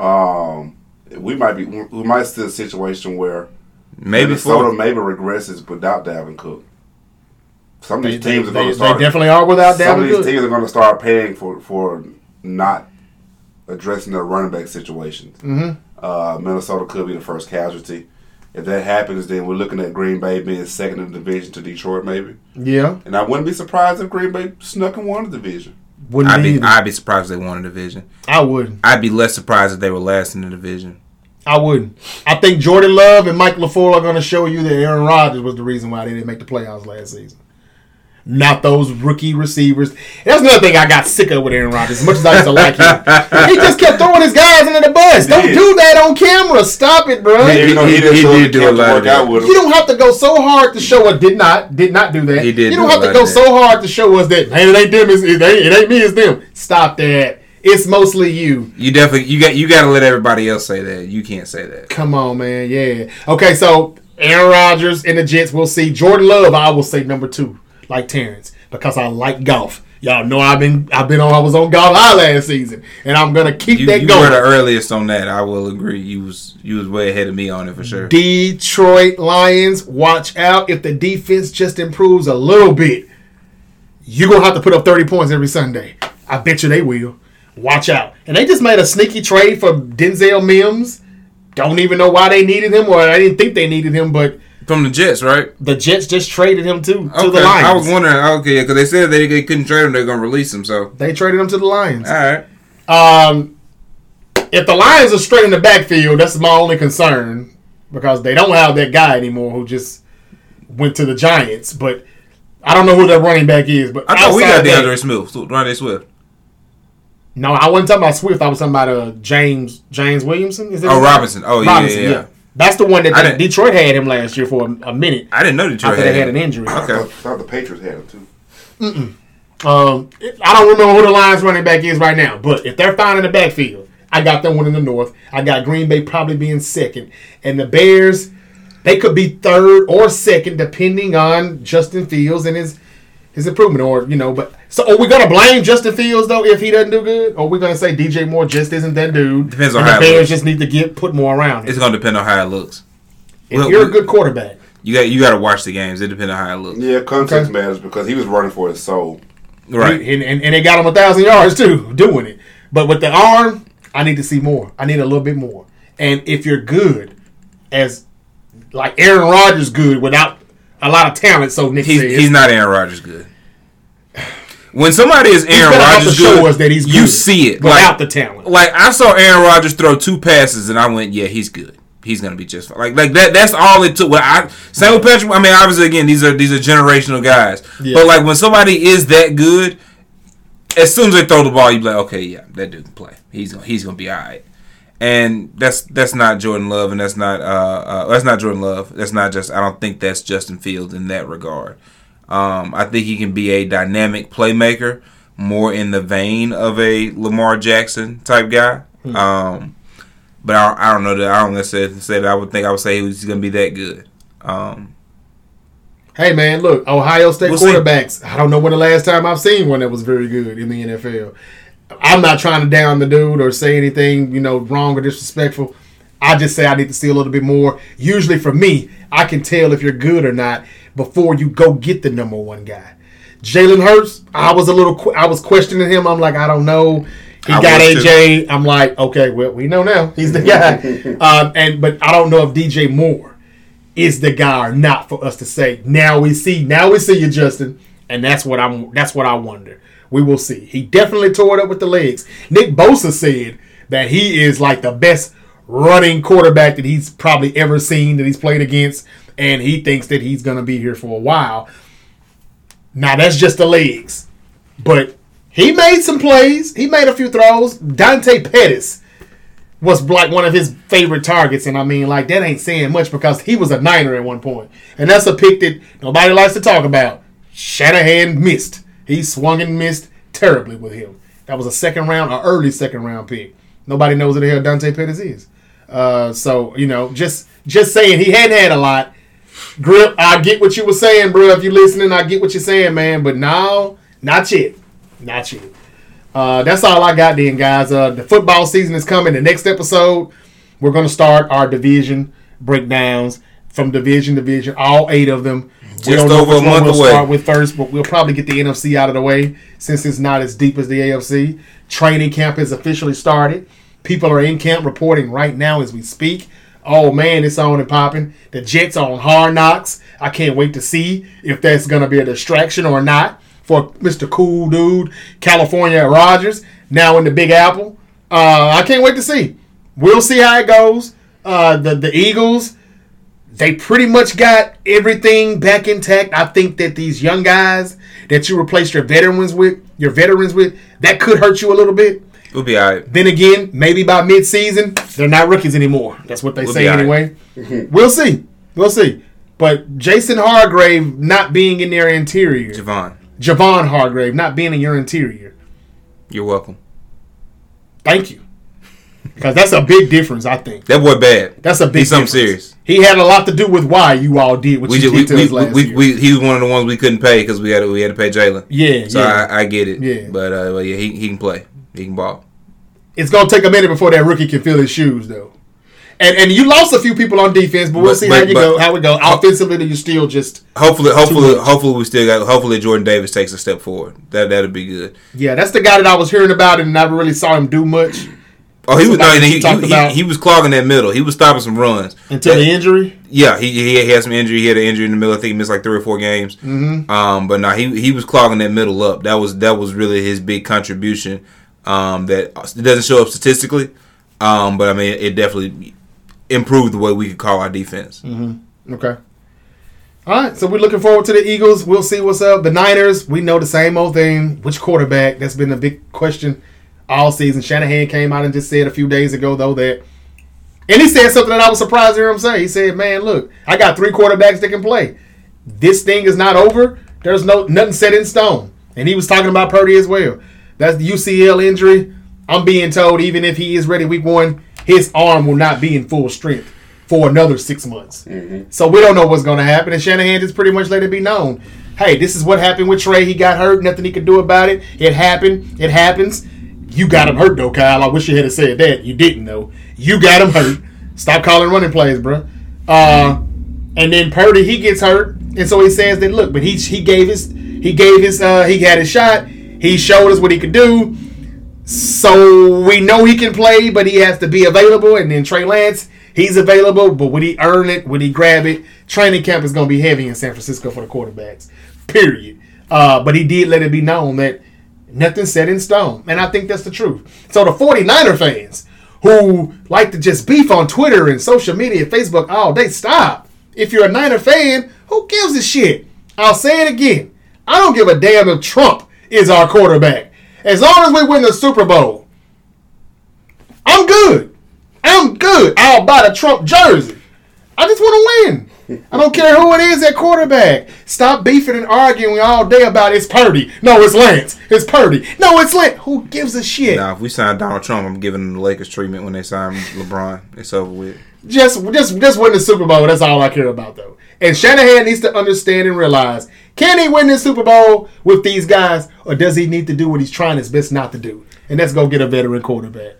Um, we might be we might see a situation where maybe Minnesota maybe regresses without Dalvin Cook. Some of these they, teams they, are going to start. They definitely are without Dalvin Some of these Cook. teams are going to start paying for for not addressing their running back situations. Mm-hmm. Uh, Minnesota could be the first casualty. If that happens, then we're looking at Green Bay being second in the division to Detroit, maybe. Yeah. And I wouldn't be surprised if Green Bay snuck and won the division. Wouldn't I'd be, I'd be surprised if they won a division. I would. I'd be less surprised if they were last in the division. I wouldn't. I think Jordan Love and Mike LaFleur are going to show you that Aaron Rodgers was the reason why they didn't make the playoffs last season not those rookie receivers. that's another thing I got sick of with Aaron Rodgers. As much as I used to like him, he just kept throwing his guys into the bus. Don't do that on camera. Stop it, bro. He, you know, he, he, did, he did do a lot of that. You don't have to go so hard to show us. Did not did not do that. He did. You don't do have to go so hard to show us that. Man, it ain't them. It's, it, ain't, it ain't me. It's them. Stop that. It's mostly you. You definitely you got you got to let everybody else say that. You can't say that. Come on, man. Yeah. Okay, so Aaron Rodgers and the Jets. We'll see. Jordan Love. I will say number two, like Terrence because I like Goff. Y'all know I've been I've been on I was on Goff high last season, and I'm gonna keep you, that you going. You were the earliest on that. I will agree. You was you was way ahead of me on it for sure. Detroit Lions, watch out if the defense just improves a little bit. You're gonna have to put up 30 points every Sunday. I bet you they will. Watch out. And they just made a sneaky trade for Denzel Mims. Don't even know why they needed him, or I didn't think they needed him, but from the Jets, right? The Jets just traded him to, to okay. the Lions. I was wondering, okay, because they said they, they couldn't trade him, they're going to release him, so. They traded him to the Lions. All right. Um, if the Lions are straight in the backfield, that's my only concern because they don't have that guy anymore who just went to the Giants. But I don't know who that running back is. But I thought we got DeAndre Smith, DeAndre Swift. No, I wasn't talking about Swift. I was talking about uh, James James Williamson. Is it oh, Robinson. Oh, Robinson, yeah, yeah. Yeah. That's the one that Detroit had him last year for a, a minute. I didn't know Detroit after had they had an injury. Okay, I thought the Patriots had him too. Mm-mm. Um, I don't remember who the Lions running back is right now, but if they're fine in the backfield, I got them one in the North. I got Green Bay probably being second, and the Bears, they could be third or second depending on Justin Fields and his his improvement, or you know. But so, are we gonna blame Justin Fields though if he doesn't do good, or are we gonna say DJ Moore just isn't that dude? Depends on how the Bears just need to get put more around. Him. It's gonna depend on how it looks. If well, you're a good quarterback, you got you got to watch the games. It depends on how it looks. Yeah, context okay. matters because he was running for his soul. Right, and, and, and they got him a thousand yards too doing it. But with the arm, I need to see more. I need a little bit more. And if you're good, as like Aaron Rodgers good without a lot of talent. So Nick he's, says he's not Aaron Rodgers good. When somebody is Aaron Rodgers good, us that he's you see it without like, the talent. Like I saw Aaron Rodgers throw two passes, and I went, "Yeah, he's good. He's gonna be just fine." Like like that. That's all it took. Well, I same with Patrick. I mean, obviously, again, these are these are generational guys. Yeah. But like when somebody is that good, as soon as they throw the ball, you be like, "Okay, yeah, that dude can play. He's gonna he's gonna be all right." And that's that's not Jordan Love, and that's not uh, uh that's not Jordan Love. That's not just. I don't think that's Justin Fields in that regard. Um, I think he can be a dynamic playmaker, more in the vein of a Lamar Jackson type guy. Um, but I, I don't know that I don't necessarily say that I would think I would say he was going to be that good. Um, Hey man, look, Ohio State We'll see. quarterbacks. I don't know when the last time I've seen one that was very good in the NFL. I'm not trying to down the dude or say anything, you know, wrong or disrespectful. I just say I need to see a little bit more. Usually for me, I can tell if you're good or not before you go get the number one guy. Jalen Hurts, I was a little, I was questioning him. I'm like, I don't know. He I got was too. AJ. I'm like, okay, well, we know now he's the guy. um, and but I don't know if DJ Moore is the guy or not for us to say. Now we see. Now we see you, Justin, and that's what I'm. That's what I wonder. We will see. He definitely tore it up with the legs. Nick Bosa said that he is like the best running quarterback that he's probably ever seen that he's played against, and he thinks that he's going to be here for a while. Now that's just the legs, but he made some plays. He made a few throws. Dante Pettis was like one of his favorite targets, and I mean, like that ain't saying much because he was a Niner at one point, and that's a pick that nobody likes to talk about. Shanahan missed. He swung and missed terribly with him. That was a second round or early second round pick. Nobody knows who the hell Dante Pettis is. Uh, so you know, just just saying he hadn't had a lot. Grip, I get what you were saying, bro. If you're listening, I get what you're saying, man. But now, not yet, not yet. Uh, that's all I got then, guys. Uh, the football season is coming. The next episode, we're going to start our division breakdowns from division to division, all eight of them. We Just don't know over a which one month we'll away. start with first, but we'll probably get the NFC out of the way since it's not as deep as the AFC. Training camp has officially started. People are in camp reporting right now as we speak. Oh man, it's on and popping. The Jets are on hard knocks. I can't wait to see if that's going to be a distraction or not for Mr. Cool Dude, California Rodgers, now in the Big Apple. Uh, I can't wait to see. We'll see how it goes. Uh, the the Eagles, they pretty much got everything back intact. I think that these young guys that you replaced your veterans with, your veterans with, that could hurt you a little bit. we'll be all right. Then again, maybe by mid-season, they're not rookies anymore. That's what they We'll say be all right. anyway. we'll see. We'll see. But Jason Hargrave not being in their interior, Javon, Javon Hargrave not being in your interior. you're welcome. Thank you. Because that's a big difference, I think. That boy bad. That's a big He's something difference. serious. He had a lot to do with why you all did what We you just, did we, to we, last we, year. we, he was one of the ones we couldn't pay because we had to, we had to pay Jalen. yeah, So yeah. I, I get it. Yeah. But uh, but yeah, he, he can play. He can ball. it's gonna take a minute before that rookie can feel his shoes, though. And and you lost a few people on defense, but we'll But- see but- how you go. How we go offensively? You still just Hopefully, hopefully, hopefully we still got. Hopefully Jordan Davis takes a step forward. That that'd be good. yeah. That's the guy that I was hearing about and never really saw him do much Oh, he was no, he, he, about. he, he was clogging that middle. He was stopping some runs. until That- the injury. Yeah, he, he he had some injury. He had an injury in the middle. I think he missed like three or four games. Mm-hmm. Um, but no, he he was clogging that middle up. That was that was really his big contribution. Um, that it doesn't show up statistically. Um, but I mean, it definitely improved the way we could call our defense. Okay. All right, so we're looking forward to the Eagles. We'll see what's up. The Niners, we know the same old thing. Which quarterback? That's been a big question all season. Shanahan came out and just said a few days ago, though, that. And he said something that I was surprised to hear him say. He said, man, look, I got three quarterbacks that can play. This thing is not over. There's no nothing set in stone. And he was talking about Purdy as well. That's the UCL injury. I'm being told even if he is ready week one, his arm will not be in full strength for another six months. Mm-hmm. So we don't know what's going to happen. And Shanahan just pretty much let it be known. Hey, this is what happened with Trey. He got hurt. Nothing he could do about it. It happened. It happens. You got him hurt though, Kyle. I wish you had said that. You didn't though. You got him hurt. Stop calling running plays, bro. Uh, and then Purdy he gets hurt, and so he says that look, but he he gave his he gave his uh he had his shot. He showed us what he could do. So we know he can play, but he has to be available. And then Trey Lance, He's available, but would he earn it? Would he grab it? Training camp is going to be heavy in San Francisco for the quarterbacks. Period. Uh, but he did let it be known that nothing's set in stone. And I think that's the truth. So the 49er fans who like to just beef on Twitter and social media, Facebook all day, stop. If you're a Niner fan, who gives a shit? I'll say it again. I don't give a damn if Trump is our quarterback. As long as we win the Super Bowl, I'm good. I'm good. I'll buy the Trump jersey. I just want to win. I don't care who it is at quarterback. Stop beefing and arguing all day about it's Purdy. No, it's Lance. It's Purdy. No, it's Lance. Who gives a shit? Now, if we sign Donald Trump, I'm giving them the Lakers treatment when they sign LeBron. It's over with. Just, just, just win the Super Bowl. That's all I care about, though. And Shanahan needs to understand and realize: can he win this Super Bowl with these guys, or does he need to do what he's trying his best not to do? And that's go get a veteran quarterback.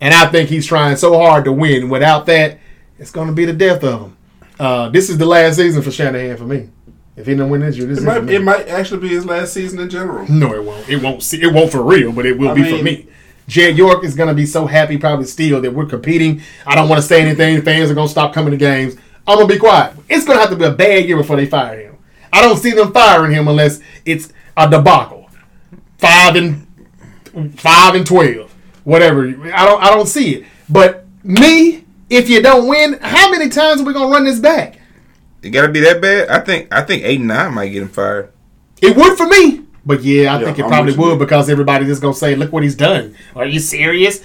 And I think he's trying so hard to win. Without that, it's going to be the death of him. Uh, this is the last season for Shanahan for me. If he don't win this year, this it might, it might actually be his last season in general. No, it won't. It won't. See, it won't for real, but it will I be mean, for me. Jed York is going to be so happy, probably still, that we're competing. I don't want to say anything. Fans are going to stop coming to games. I'm going to be quiet. It's going to have to be a bad year before they fire him. I don't see them firing him unless it's a debacle. Five and five and twelve, whatever. I don't. I don't see it. But me, if you don't win, how many times are we gonna run this back? It gotta be that bad. I think I think eight and nine might get him fired. It would for me. But yeah, I yeah, think it I'm probably would because everybody just gonna say, "Look what he's done." Are you serious?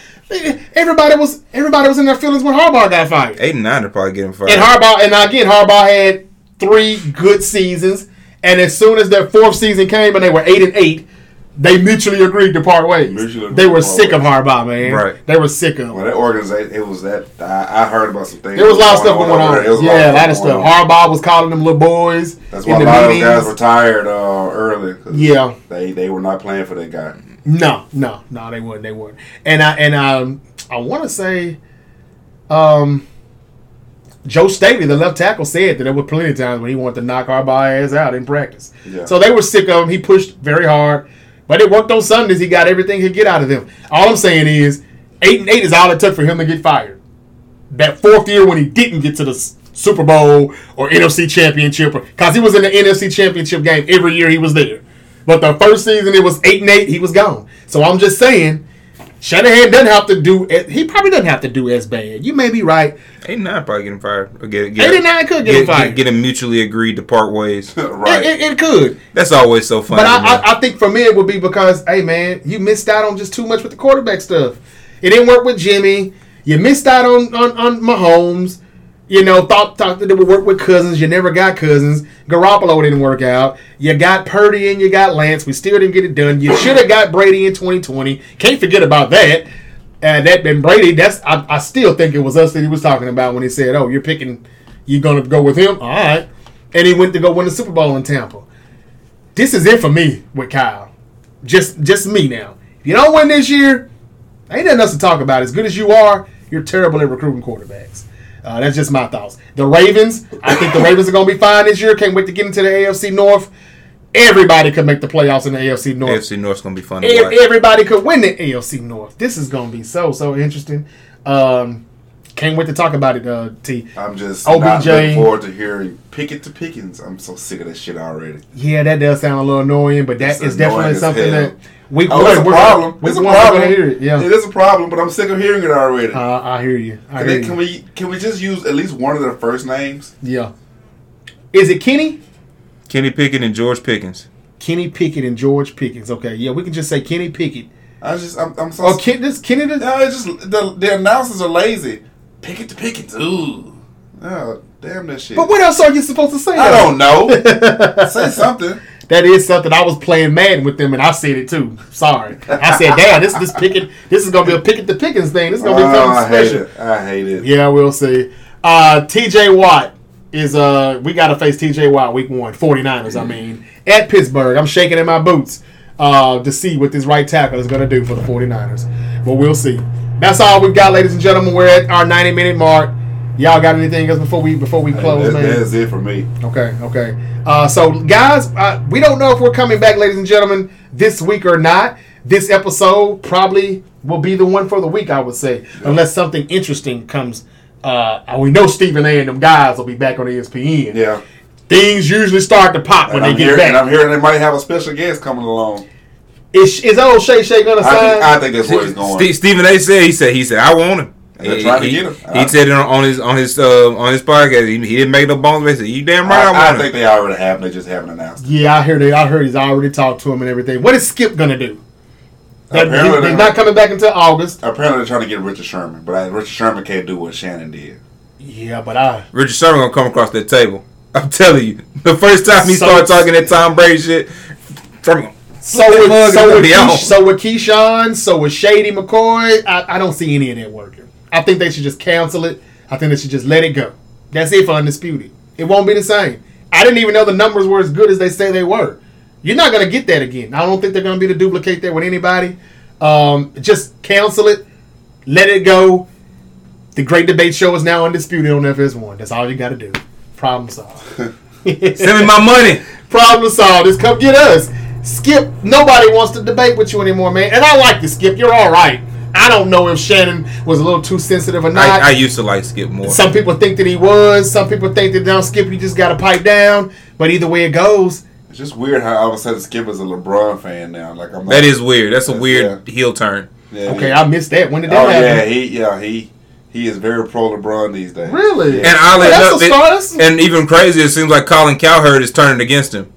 Everybody was everybody was in their feelings when Harbaugh got fired. Eight and nine are probably getting fired. And Harbaugh, and again, Harbaugh had three good seasons, and as soon as their fourth season came and they were eight and eight, they mutually agreed to part ways. They were sick ways. of Harbaugh, man. Right. They were sick of. Well, that organization, it was that. I, I heard about some things. There was a lot of stuff going on. on. Yeah, a lot of stuff. Harbaugh was calling them little boys. That's why a lot meetings. of guys retired uh, early. yeah. They they were not playing for that guy. No, no, no, they weren't. They weren't. And I and um, I want to say, um. Joe Staley, the left tackle, said that there were plenty of times when he wanted to knock Harbaugh ass out in practice. Yeah. So they were sick of him. He pushed very hard. But it worked on Sundays. He got everything he could get out of them. All I'm saying is, eight and eight is all it took for him to get fired. That fourth year when he didn't get to the Super Bowl or NFC Championship, because he was in the NFC Championship game every year he was there. But the first season it was eight and eight, he was gone. So I'm just saying, Shanahan doesn't have to do. He probably doesn't have to do as bad. You may be right. Eight and nine probably get him fired. Or get, get, eight and nine could get, get him fired. Get, get him mutually agreed to part ways. right. It, it, it, could. That's always so funny. But I, I, I, think for me it would be because, hey man, you missed out on just too much with the quarterback stuff. It didn't work with Jimmy. You missed out on on, on Mahomes. You know, thought thought that it would work with Cousins. You never got Cousins. Garoppolo didn't work out. You got Purdy and you got Lance. We still didn't get it done. You should have got Brady in 2020. Can't forget about that. And that been Brady. That's I, I still think it was us that he was talking about when he said, "Oh, you're picking, you're gonna go with him." All right, and he went to go win the Super Bowl in Tampa. This is it for me with Kyle. Just just me now. If you don't win this year, ain't nothing else to talk about. As good as you are, you're terrible at recruiting quarterbacks. Uh, that's just my thoughts. The Ravens, I think the Ravens are going to be fine this year. Can't wait to get into the AFC North. Everybody could make the playoffs in the AFC North. AFC North's going to be fun. everybody could win the AFC North. This is going to be so so interesting. Um, can't wait to talk about it, uh, T. I'm just OBJ. not looking forward to hearing Pickett to Pickens. I'm so sick of that shit already. Yeah, that does sound a little annoying, but that it's is definitely something that we, oh, it's a problem. It's a problem. Hear it. Yeah. it is a problem, but I'm sick of hearing it already. Uh, I hear you. I can, hear can we can we just use at least one of their first names? Yeah. Is it Kenny? Kenny Pickett and George Pickens. Kenny Pickett and George Pickens. Okay, yeah, we can just say Kenny Pickett. I just I'm, I'm so. Oh, Ken, this Kenny. This, no, it's just the the announcers are lazy. Pickett to Pickens. Ooh. Oh, damn that shit. But what else are you supposed to say? I don't know. say something that is something I was playing Madden with them, and I said it too. Sorry, I said, "Damn, this this picking, this is gonna be a picket the Pickens thing. This is gonna be oh, something I special." Hate I hate it. Yeah, we'll see. Uh, T.J. Watt is uh, we got to face T.J. Watt week one, 49ers. I mean, at Pittsburgh, I'm shaking in my boots uh, to see what this right tackle is gonna do for the 49ers, but we'll see. That's all we've got, ladies and gentlemen. We're at our 90 minute mark. Y'all got anything else before we before we close, that, man? That's it for me. Okay, okay. Uh, so, guys, uh, we don't know if we're coming back, ladies and gentlemen, this week or not. This episode probably will be the one for the week, I would say, unless something interesting comes uh, we know Stephen A. and them guys will be back on ESPN. Yeah. Things usually start to pop when And they I'm get hearing, back. and I'm hearing they might have a special guest coming along. Is, is old Shay Shay gonna I sign? think, I think that's where he's going. Steve, Stephen A. said he said he said I want him. And they're trying to get him. He I- said it on, on his on his uh, on his podcast. He, he didn't make no bones. He said, "You damn right, I, I, I think they already have. They just haven't announced. it. yeah, I heard. They, I heard he's already talked to him and everything. What is Skip gonna do? That, he, Apparently he's they're- not coming back until August. Apparently, they're trying to get Richard Sherman, but I, Richard Sherman can't do what Shannon did. Yeah, but I. Richard Sherman gonna come across that table. I'm telling you, the first time he So- started talking that Tom Brady shit, from So with, so, with be so with Keyshawn, so with Shady McCoy, I, I don't see any of that working. I think they should just cancel it. I think they should just let it go. That's it for undisputed. It won't be the same. I didn't even know the numbers were as good as they say they were. You're not gonna get that again. I don't think they're gonna be to duplicate that with anybody. Um, just cancel it, let it go. The Great Debate Show is now undisputed on FS1. That's all you got to do. Problem solved. send me my money. Problem solved. Just come get us. Skip, nobody wants to debate with you anymore, man. And I like the Skip. You're all right. I don't know if Shannon was a little too sensitive or not. I, I used to like Skip more. Some people think that he was. Some people think that now Skip, you just got to pipe down. But either way it goes, It's just weird how all of a sudden Skip is a LeBron fan now. Like I'm. Not, that is weird. That's a That's- weird heel turn. Yeah, okay, yeah. I missed that. When did that Oh yeah, he yeah he he is very pro LeBron these days. Really? Yeah. And oddly Well, that's enough, a it- and even crazier, it seems like Colin Cowherd is turning against him.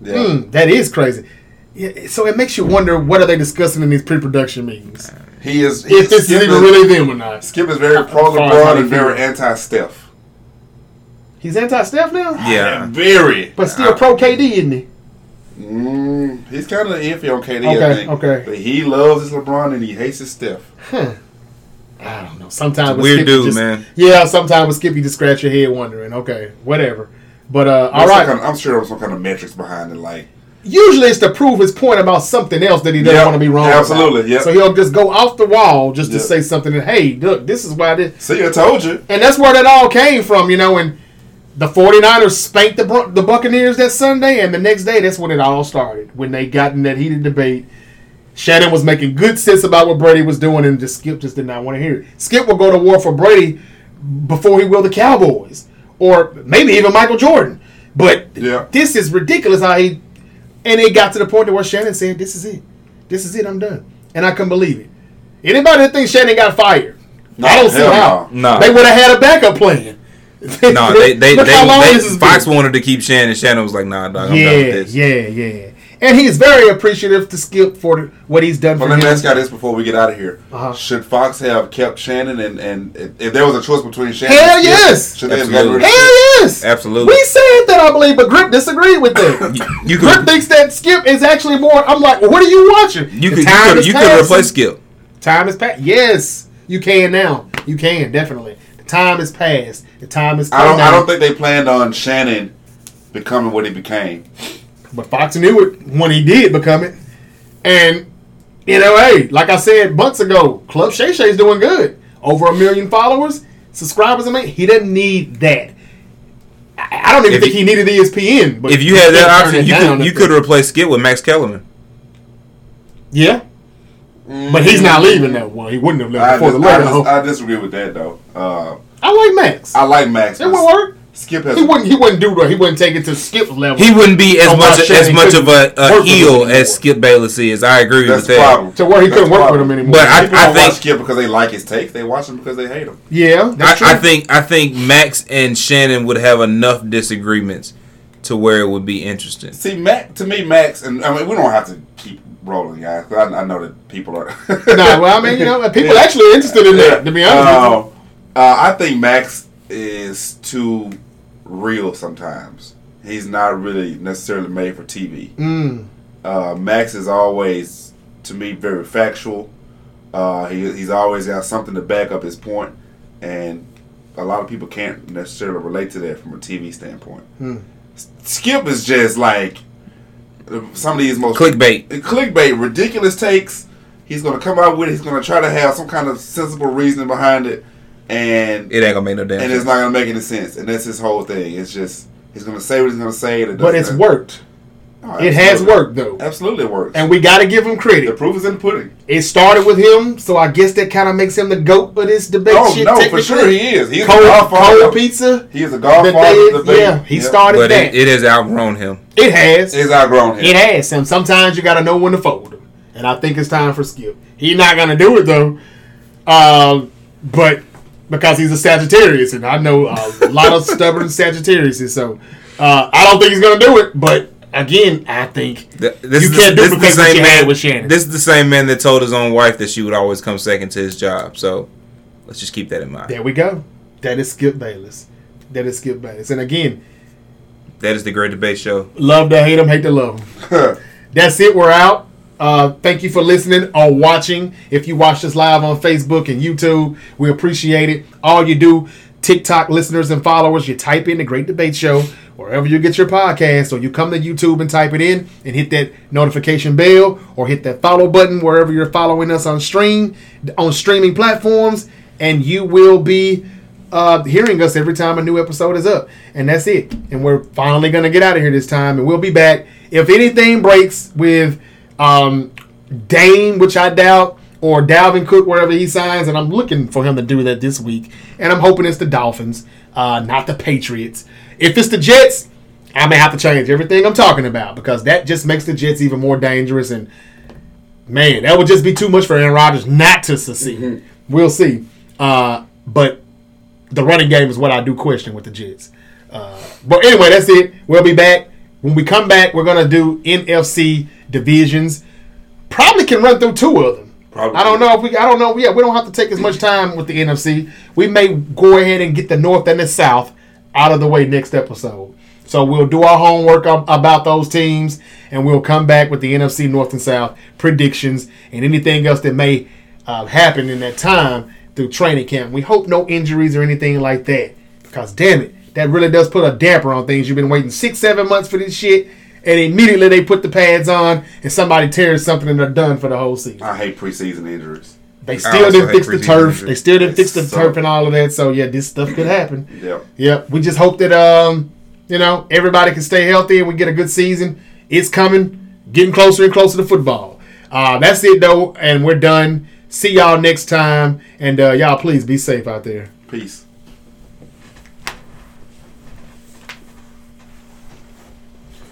yeah. Hmm, that is crazy. Yeah, so it makes you wonder what are they discussing in these pre-production meetings? He is. If this is even really them or not. Skip is very pro As far as how LeBron and very anti Steph. He's anti-Steph now, Yeah. Very. but still pro KD, isn't he? Mm, he's kind of iffy on KD. Okay, I think. okay. But he loves his LeBron and he hates his Steph. Huh. I don't know. Sometimes It's a weird Skip, dude, just- man. Yeah, sometimes with Skip, you just scratch your head wondering. Okay, whatever. But uh, all There's some right. kind of- I'm sure there's some kind of metrics behind it, like Usually, it's to prove his point about something else that he doesn't Yep, want to be wrong. absolutely, yeah. So he'll just go off the wall just to say something. And hey, look, this is why this. see, I told you. And that's where that all came from, you know. And the 49ers spanked the the Buccaneers that Sunday, and the next day, that's when it all started. When they got in that heated debate, Shannon was making good sense about what Brady was doing, and just Skip just did not want to hear it. Skip will go to war for Brady before he will the Cowboys, or maybe even Michael Jordan. But Yeah. this is ridiculous how he. And it got to the point where Shannon said, "This is it. This is it. I'm done." And I couldn't believe it. Anybody that thinks Shannon got fired, No, I don't see how. no. They would have had a backup plan. No, they they, they, they- Fox wanted to keep Shannon. Shannon was like, "Nah, dog, I'm yeah, done with this." yeah, yeah. And he's very appreciative to Skip for what he's done But for let him. me ask you this before we get out of here: Uh-huh. Should Fox have kept Shannon, and, and if- if there was a choice between Shannon, Hell and Skip, yes! should they have Absolutely. gotten rid of Hell Skip? yes, Absolutely. We said that I believe, but Grip disagreed with that. You, you Grip could thinks that Skip is actually more. I'm like, well, what are you watching? you The could you time could, you could replace Skip. Time is past. Yes, you can now. You can definitely. The time is past. The time is. I don't. come I don't think they planned on Shannon becoming what he became. But Fox knew it when he did become it. And, you know, hey, like I said months ago, Club Shay Shay's doing good. Over a million followers, subscribers. I mean, he doesn't need that. I, I don't even If think you- he needed ESPN. But If you had that option, you could you could replace Skip with Max Kellerman. Yeah. But he's not leaving that one. he wouldn't have left I, before dis- the I, dis- I disagree with that though. Uh, I like Max. I like Max. it would work. Skip has. He wouldn't. He wouldn't do that. He wouldn't take it to Skip's level. He wouldn't be as Oh, much as Shannon much of a, a work with him heel as Skip Bayless is. I agree That's with the that. problem. to where he That's couldn't the work with problem. him anymore. But I- People don't think- watch Skip because they like his take. They watch him because they hate him. yeah, that's I, true. I think I think Max and Shannon would have enough disagreements to where it would be interesting. See, Max, to me, Max, and I mean, we don't have to keep rolling, guys. 'cause I, I know that people are. nah, well, I mean, you know, people Yeah. actually interested in that. To be honest with you. Um, uh, I think Max is too real sometimes. He's not really necessarily made for TV. Mm. Uh, Max is always, to me, very factual. Uh, he, he's always got something to back up his point, and a lot of people can't necessarily relate to that from a TV standpoint. Hmm. Skip is just like some of these most Clickbait. clickbait, ridiculous takes. He's gonna come out with it. He's gonna try to have some kind of sensible reasoning behind it, and It ain't gonna make no damn and it's not gonna make any sense. And that's his whole thing. It's just he's gonna say what he's gonna say. And it But doesn't- it's worked. Oh, it has worked though, Absolutely it works. and we got to give him credit. the proof is in the pudding. It started with him, so I guess that kind of makes him the goat of this debate. Oh shit, no, for sure he is. He's Cold, the godfather. cold pizza. He is the that godfather they- of the debate. yeah, he Yep. started But that. it, it has outgrown him. it has. It's outgrown him. It has. And sometimes you got to know when to fold him. And I think it's time for Skip. He's not going to do it, though. Um, but because he's a Sagittarius, and I know a lot of stubborn Sagittarius. So uh, I don't think he's going to do it. But again, I think Th- This you is can't the, duplicate the same you man had with Shannon. This is the same man that told his own wife that she would always come second to his job. So let's just keep that in mind. there we go. That is Skip Bayless. That is Skip Bayless. And again, That is the Great Debate Show. love to hate him, hate to love him. That's it. We're out. Uh, thank you for listening or watching. If you watch us live on Facebook and YouTube, we appreciate it. All you do, TikTok listeners and followers, you type in the Great Debate Show wherever you get your podcast, or you come to YouTube and type it in and hit that notification bell or hit that follow button wherever you're following us on stream on streaming platforms, and you will be uh, hearing us every time a new episode is up. And that's it. And we're finally to get out of here this time. And we'll be back. If anything breaks with um, Dame, which I doubt, or Dalvin Cook, wherever he signs, and I'm looking for him to do that this week. And I'm hoping it's the Dolphins, uh, not the Patriots. If it's the Jets, I may have to change everything I'm talking about because that just makes the Jets even more dangerous. And man, that would just be too much for Aaron Rodgers not to succeed. We'll see. Uh, but the running game is what I do question with the Jets. Uh, but anyway, that's it. We'll be back. When we come back, we're gonna do NFC divisions. Probably can run through two of them. Probably. I don't know if we. I don't know. Yeah, we don't have to take as much time with the NFC. We may go ahead and get the North and the South out of the way next episode. So we'll do our homework about those teams, and we'll come back with the NFC North and South predictions and anything else that may uh, happen in that time through training camp. We hope no injuries or anything like that, because damn it, that really does put a damper on things. You've been waiting six, seven months for this shit, and immediately they put the pads on, and somebody tears something, and they're done for the whole season. I hate preseason injuries. They still didn't fix the turf. injuries. They still didn't fix the turf and all of that. So yeah, this stuff could happen. Yep. Yep. We just hope that um, you know, everybody can stay healthy and we get a good season. It's coming, getting closer and closer to football. Uh, that's it though, and we're done. See y'all next time, and uh, y'all please be safe out there. Peace.